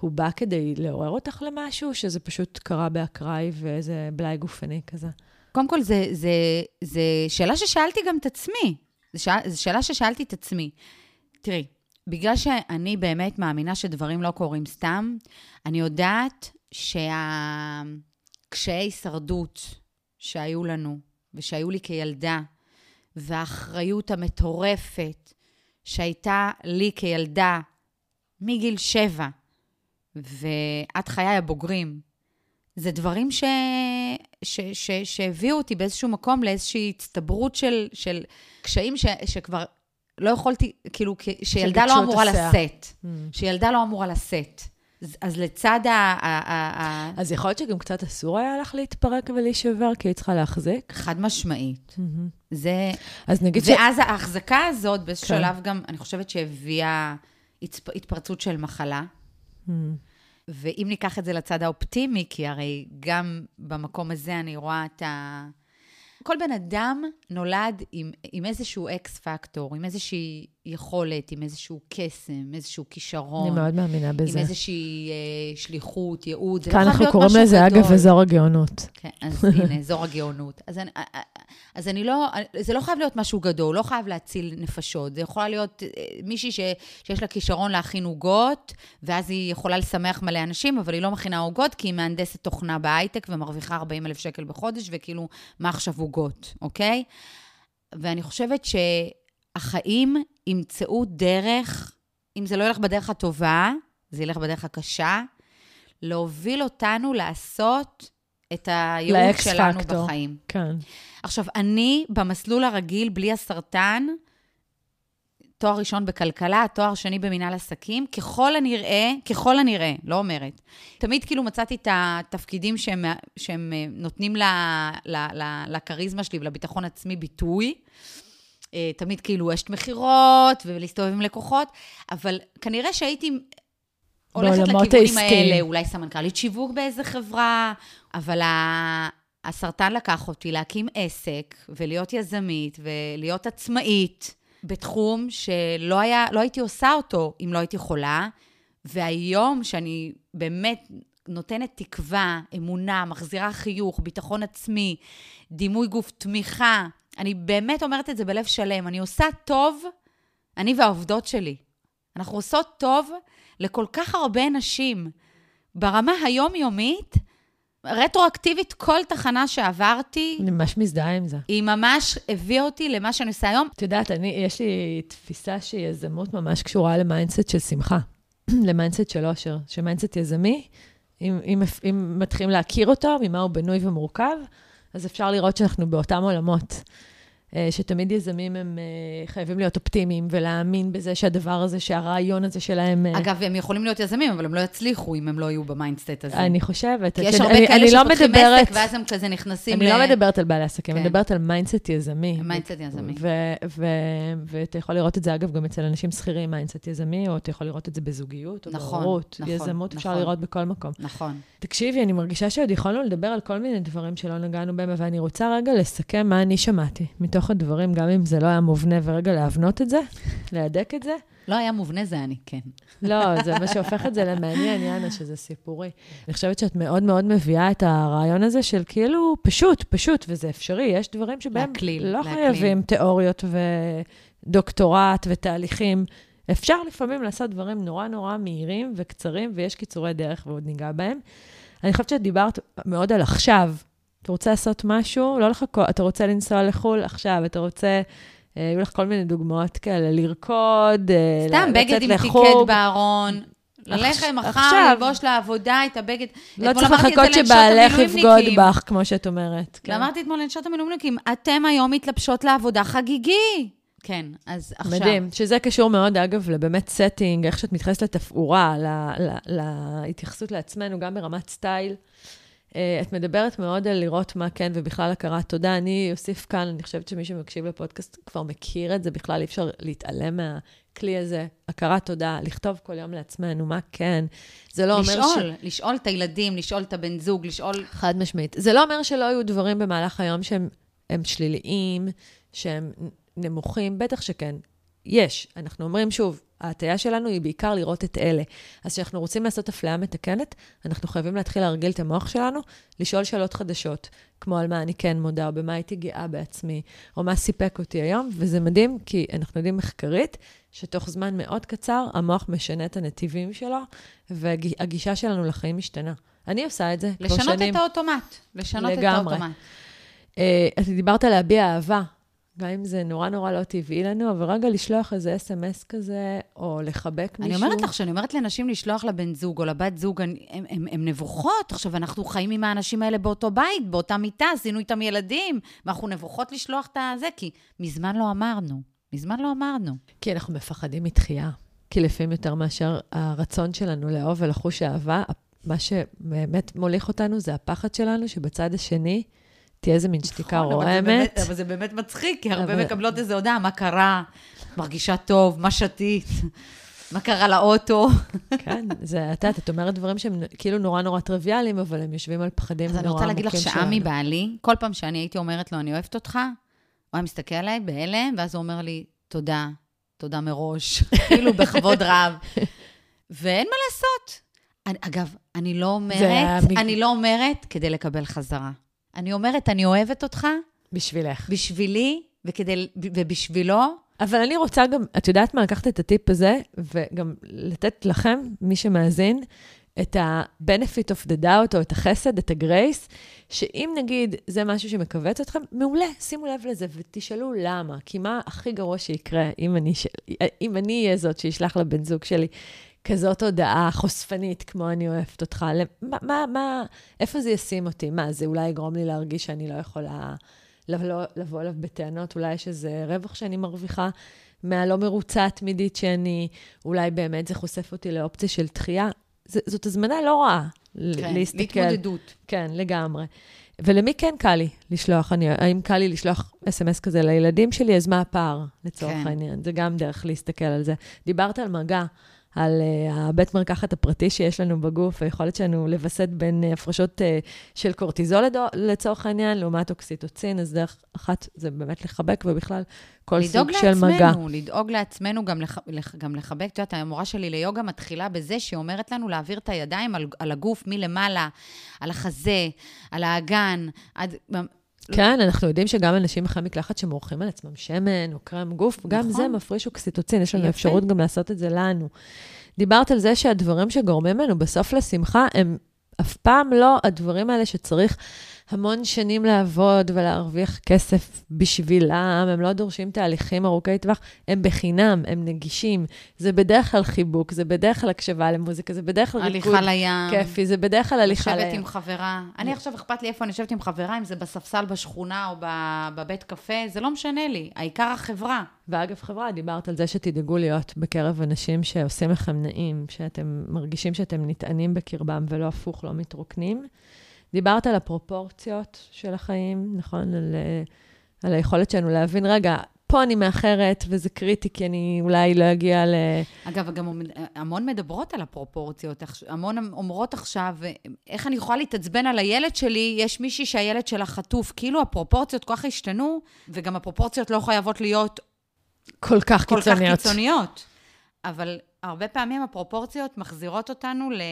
הוא בא כדי לעורר אותך למשהו, שזה פשוט קרה באקראי ואיזה בלאי גופני כזה? קודם כל, זו שאלה ששאלתי גם את עצמי. זו שאלה ששאלתי את עצמי. תראי, בגלל שאני באמת מאמינה שדברים לא קורים סתם, אני יודעת שהקשיי הישרדות שהיו לנו ושהיו לי כילדה, והאחריות המטורפת שהייתה לי כילדה מגיל שבע ועד חיי הבוגרים, זה דברים ש... ש... ש... שהביאו אותי באיזשהו מקום לאיזושהי הצטברות של, של קשיים ש... שכבר לא יכולתי, כאילו, שילדה לא אמורה לשאת. Mm. שילדה לא אמורה לשאת. אז לצד ה... ה... אז יכול להיות שגם קצת אסור היה לך להתפרק ולהישבר, כי היא צריכה להחזיק? חד משמעית. Mm-hmm. זה... אז נגיד ואז ש... ואז ההחזקה הזאת, באיזשהו כן. שלב גם, אני חושבת שהביאה התפ... התפרצות של מחלה. Mm-hmm. ואם ניקח את זה לצד האופטימי, כי הרי גם במקום הזה אני רואה את ה... כל בן אדם נולד עם, עם איזשהו אקס פקטור, עם איזושהי יכולת, עם איזשהו קסם, איזשהו כישרון. אני מאוד מאמינה בזה. עם איזושהי אה, שליחות, ייעוד. כאן אנחנו קוראים לזה, גדול. אגב, אזור הגאונות. כן, אז הנה, *laughs* אזור הגאונות. אז אני, אה, אז אני לא, זה לא חייב להיות משהו גדול, לא חייב להציל נפשות. זה יכולה להיות אה, מישהי ש, שיש לה כישרון להכין עוגות, ואז היא יכולה לשמח מלא אנשים, אבל היא לא מכינה עוגות, כי היא מהנדסת תוכנה בהייטק ומרוויחה 40 אלף שקל בחודש, וכאילו, מה עכשיו עוגות, אוקיי? ואני חושבת שהחיים ימצאו דרך, אם זה לא ילך בדרך הטובה, זה ילך בדרך הקשה, להוביל אותנו לעשות את הייעוד שלנו פקטור. בחיים. כן. עכשיו, אני במסלול הרגיל, בלי הסרטן, תואר ראשון בכלכלה, תואר שני במנהל עסקים, ככל הנראה, ככל הנראה, לא אומרת. תמיד כאילו מצאתי את התפקידים שהם, שהם אה, נותנים לכריזמה שלי ולביטחון עצמי ביטוי. אה, תמיד כאילו אשת מכירות ולהסתובב עם לקוחות, אבל כנראה שהייתי הולכת לכיוונים העסקיים. האלה, אולי סמנכ"לית שיווק באיזה חברה, אבל ה- הסרטן לקח אותי להקים עסק ולהיות יזמית ולהיות עצמאית בתחום שלא היה, לא הייתי עושה אותו אם לא הייתי יכולה, והיום שאני באמת נותנת תקווה, אמונה, מחזירה חיוך, ביטחון עצמי, דימוי גוף, תמיכה, אני באמת אומרת את זה בלב שלם, אני עושה טוב, אני והעובדות שלי. אנחנו עושות טוב לכל כך הרבה נשים. ברמה היומיומית, רטרואקטיבית, כל תחנה שעברתי, אני ממש מזדהה עם זה. היא ממש הביאה אותי למה שאני עושה היום. את יודעת, אני, יש לי תפיסה שיזמות ממש קשורה ל mindset של שמחה, *clears throat* ל mindset של אושר, ש mindset יזמי, אם, אם, אם מתחילים להכיר אותו, ממה הוא בנוי ומורכב, אז אפשר לראות שאנחנו באותם עולמות. אה, שתמיד יזמים הם אה, חייבים להיות אופטימיים ולהאמין בזה שהדבר הזה, שהרעיון הזה שלהם... אה, אגב, הם יכולים להיות יזמים, אבל הם לא יצליחו אם הם לא יהיו ב mindset הזה. אני חושבת. כי יש הרבה אני- כאלה אני לא שפותחים מדברת- עסק, ואז הם כזה נכנסים אני לא מדברת על בעלי עסקים, אני כן. מדברת על mindset יזמי. mindset יזמי. ו- ו- ואתה יכול לראות את זה, אגב, גם אצל אנשים שכירים, mindset יזמי, או אתה יכול לראות את זה בזוגיות, או נכון, בהורות. נכון, יזמות אפשר נכון. לראות בכל מקום. נכון. תקשיבי, אני מרגישה שעוד יכולנו לדבר על כל מיני דברים שלא נגענו בהם, אבל אני רוצה רגע לסכם מה אני שמעתי מתוך הדברים, גם אם זה לא היה מובנה, ורגע להבנות את זה, להדק את זה. לא היה מובנה, זה אני, כן. לא, זה מה שהופך את זה למעניין, יאנה, שזה סיפורי. אני חושבת שאת מאוד מאוד מביאה את הרעיון הזה של כאילו, פשוט, פשוט, וזה אפשרי. יש דברים שבהם להקליל, לא להקליל. חייבים תיאוריות ודוקטורט ותהליכים. אפשר לפעמים לעשות דברים נורא נורא מהירים וקצרים, ויש קיצורי דרך ועוד ניגע בהם. אני חושבת שאת דיברת מאוד על עכשיו. אתה רוצה לעשות משהו, לא לחכות, אתה רוצה לנסוע לחו"ל עכשיו, אתה רוצה... אה, היו לך כל מיני דוגמאות כאלה, לרקוד, אה, סתם, בגד עם. ticket בארון. ללכת מחר, ללבוש לעבודה את הבגד. לא צריך אמרתי לחכות שבעלך יבגוד. בך, כמו שאת אומרת. כן. ואמרתי אתמול לנשות המילואימניקים, אתם היום מתלבשות לעבודה חגיגי. כן, אז עכשיו... מדהים, שזה קשור מאוד, אגב, לבאמת setting, איך שאת מתייחסת לתפאורה, ל- ל- להתייחסות לעצמנו, גם ברמת סטייל. אה, את מדברת מאוד על לראות מה כן, ובכלל הכרת תודה. אני אוסיף כאן, אני חושבת שמי שמקשיב לפודקאסט כבר מכיר את זה, בכלל אי אפשר להתעלם מהכלי הזה. הכרת תודה, לכתוב כל יום לעצמנו מה כן. זה לא אומר ש... לשאול, לשאול את הילדים, לשאול את הבן זוג, לשאול... חד משמעית. זה לא אומר שלא יהיו דברים במהלך היום שהם הם שליליים, שהם נמוכים, בטח שכן. יש. אנחנו אומרים שוב, ההטייה שלנו היא בעיקר לראות את אלה. אז כשאנחנו רוצים לעשות אפליה מתקנת, אנחנו חייבים להתחיל להרגיל את המוח שלנו, לשאול שאלות חדשות, כמו על מה אני כן מודה, או במה הייתי גאה בעצמי, או מה סיפק אותי היום, וזה מדהים, כי אנחנו יודעים מחקרית, שתוך זמן מאוד קצר, המוח משנה את הנתיבים שלו, והגישה שלנו לחיים משתנה. אני עושה את זה כבר לשנות שנים. את האוטומט. לשנות את לגמרי. האוטומט. אה, את דיברת על להביע אהבה, גם אם זה נורא נורא לא טבעי לנו, אבל רגע לשלוח איזה אס.אם.אס כזה, או לחבק אני מישהו. אומרת לך, שאני אומרת לנשים לשלוח לבן זוג או לבת זוג, הן נבוכות. עכשיו, אנחנו חיים עם האנשים האלה באותו בית, באותה מיטה, עשינו איתם ילדים, ואנחנו נבוכות לשלוח את הזה, כי מזמן לא אמרנו. מזמן לא אמרנו. כי אנחנו מפחדים מתחייה. כי לפעמים יותר מאשר הרצון שלנו לאהוב ולחוש אהבה, מה שבאמת מוליך אותנו זה הפחד שלנו שבצד השני תהיה איזה מין שתיקה נכון, אבל זה רועמת. באמת- אבל זה באמת מצחיק, כי הרבה אבל- מקבלות איזו הודעה, מה קרה? מרגישה טוב, מה שתית? מה קרה לאוטו? כן, זה, את יודעת, את אומרת דברים שהם כאילו נורא נורא טריוויאליים, אבל הם יושבים על פחדים אז נורא אני עמוקים רוצה שלנו. להגיד לך שעמי בעלי, כל פעם שאני הייתי אומרת לו, אני אוהבת אותך, הוא היה מסתכל עליי בהלם, ואז הוא אומר לי, תודה, תודה מראש, *laughs* כאילו בכבוד רב. ואין מה לעשות. אני, אגב, אני לא אומרת, אני לא אומרת כדי לקבל חזרה. אני אומרת, אני אוהבת אותך בשבילך. בשבילי וכדי, ובשבילו, אבל אני רוצה גם, את יודעת מה? לקחת את הטיפ הזה, וגם לתת לכם, מי שמאזין, את ה-benefit of the doubt, או את החסד, את הגרייס, שאם נגיד זה משהו שמכווץ אתכם, מעולה, שימו לב לזה ותשאלו למה. כי מה הכי גרוע שיקרה אם אני, ש... אם אני אהיה זאת שישלח לבן זוג שלי כזאת הודעה חושפנית, כמו אני אוהבת אותך, מה, מה, מה, איפה זה ישים אותי? מה, זה אולי יגרום לי להרגיש שאני לא יכולה לבוא, לבוא אליו בטענות, אולי יש איזה רווח שאני מרוויחה מהלא מרוצה התמידית שאני, אולי באמת זה חושף אותי לאופציה של דחייה. ז, זאת הזמנה לא רעה כן, להסתכל. להתמודדות. כן, לגמרי. ולמי כן קל לי לשלוח? אני, האם קל לי לשלוח אס.אם.אס כזה לילדים שלי? אז מה הפער, לצורך כן. העניין? זה גם דרך להסתכל על זה. דיברת על מגע, על uh, הבית מרקחת הפרטי שיש לנו בגוף, היכולת שלנו לווסת בין uh, הפרשות uh, של קורטיזול לצורך העניין, לעומת אוקסיטוצין, אז דרך אחת זה באמת לחבק, ובכלל כל סוג לדאוג של מגע. לעצמנו, לדאוג לעצמנו, גם, לח, לח, גם לחבק. את יודעת, המורה שלי ליוגה מתחילה בזה שהיא אומרת לנו להעביר את הידיים על, על הגוף מלמעלה, על החזה, על האגן, עד... *laughs* כן, אנחנו יודעים שגם אנשים אחרי מקלחת שמורחים על עצמם שמן או קרם גוף, גם נכון. זה מפריש אוקסיטוצין, יש לנו יפה. אפשרות גם לעשות את זה לנו. דיברת על זה שהדברים שגורמים לנו בסוף לשמחה, הם אף פעם לא הדברים האלה שצריך המון שנים לעבוד ולהרוויח כסף בשבילם, הם לא דורשים תהליכים ארוכי טווח, הם בחינם, הם נגישים. זה בדרך כלל חיבוק, זה בדרך כלל הקשבה למוזיקה, זה בדרך כלל ריקוד לים. כיפי, זה בדרך כלל הליכה לשבת לים. עם חברה. אני עכשיו אכפת לי איפה אני יושבת עם חברה, אם זה בספסל בשכונה או בבית קפה, זה לא משנה לי. העיקר החברה. ואגב, חברה, דיברת על זה שתדאגו להיות בקרב אנשים שעושים לכם נעים, שאתם מרגישים שאתם נטענים בקרבם ולא הפוך, לא מתרוקנים. דיברת על הפרופורציות של החיים, נכון? על, אה, על היכולת שלנו להבין, רגע, פה אני מאחרת וזה קריטי, כי אני אולי לא אגיע ל... אגב, גם המון מדברות על הפרופורציות, המון אומרות עכשיו, איך אני יכולה להתעצבן על הילד שלי, יש מישהי שהילד שלה חטוף, כאילו הפרופורציות כל כך השתנו, וגם הפרופורציות לא חייבות להיות כל כך כל קיצוניות. כך קיצוניות. אבל הרבה פעמים הפרופורציות מחזירות אותנו ל...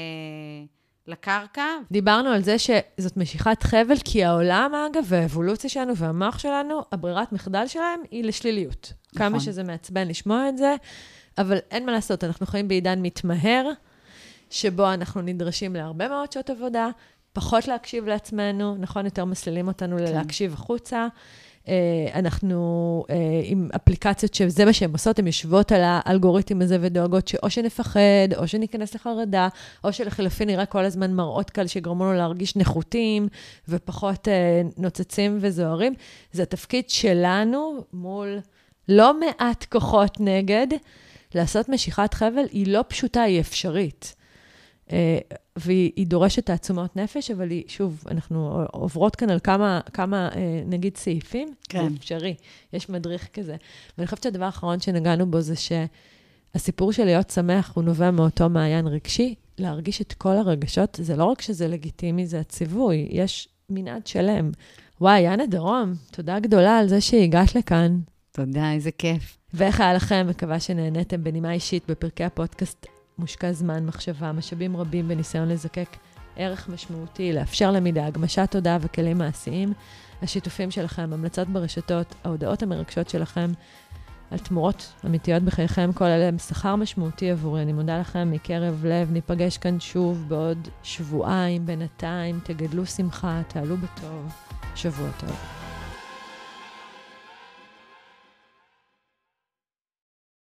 לקרקע. דיברנו על זה שזאת משיכת חבל, כי העולם, אגב, והאבולוציה שלנו והמוח שלנו, הברירת מחדל שלהם היא לשליליות. נכון. כמה שזה מעצבן לשמוע את זה, אבל אין מה לעשות, אנחנו חיים בעידן מתמהר, שבו אנחנו נדרשים להרבה מאוד שעות עבודה, פחות להקשיב לעצמנו, נכון? יותר מסלילים אותנו כן. ללהקשיב החוצה. אנחנו עם אפליקציות שזה מה שהן עושות, הן יושבות על האלגוריתם הזה ודואגות שאו שנפחד, או שניכנס לחרדה, או שלחלופין נראה כל הזמן מראות כאלה שיגרמו לנו להרגיש נחותים ופחות נוצצים וזוהרים. זה התפקיד שלנו מול לא מעט כוחות נגד. לעשות משיכת חבל היא לא פשוטה, היא אפשרית. Uh, והיא דורשת תעצומות נפש, אבל היא, שוב, אנחנו עוברות כאן על כמה, כמה uh, נגיד, סעיפים. כן. זה אפשרי, יש מדריך כזה. ואני חושבת שהדבר האחרון שנגענו בו זה שהסיפור של להיות שמח הוא נובע מאותו מעיין רגשי. להרגיש את כל הרגשות, זה לא רק שזה לגיטימי, זה הציווי, יש מנעד שלם. וואי, יאנה דרום, תודה גדולה על זה שהגעת לכאן. תודה, איזה כיף. ואיך היה לכם? מקווה שנהניתם בנימה אישית בפרקי הפודקאסט מושקע זמן, מחשבה, משאבים רבים בניסיון לזקק ערך משמעותי, לאפשר למידה, הגמשת תודעה וכלים מעשיים. השיתופים שלכם, המלצות ברשתות, ההודעות המרגשות שלכם על תמורות אמיתיות בחייכם, כל אלה הם שכר משמעותי עבורי. אני מודה לכם מקרב לב, ניפגש כאן שוב בעוד שבועיים, בינתיים, תגדלו שמחה, תעלו בטוב, שבוע טוב.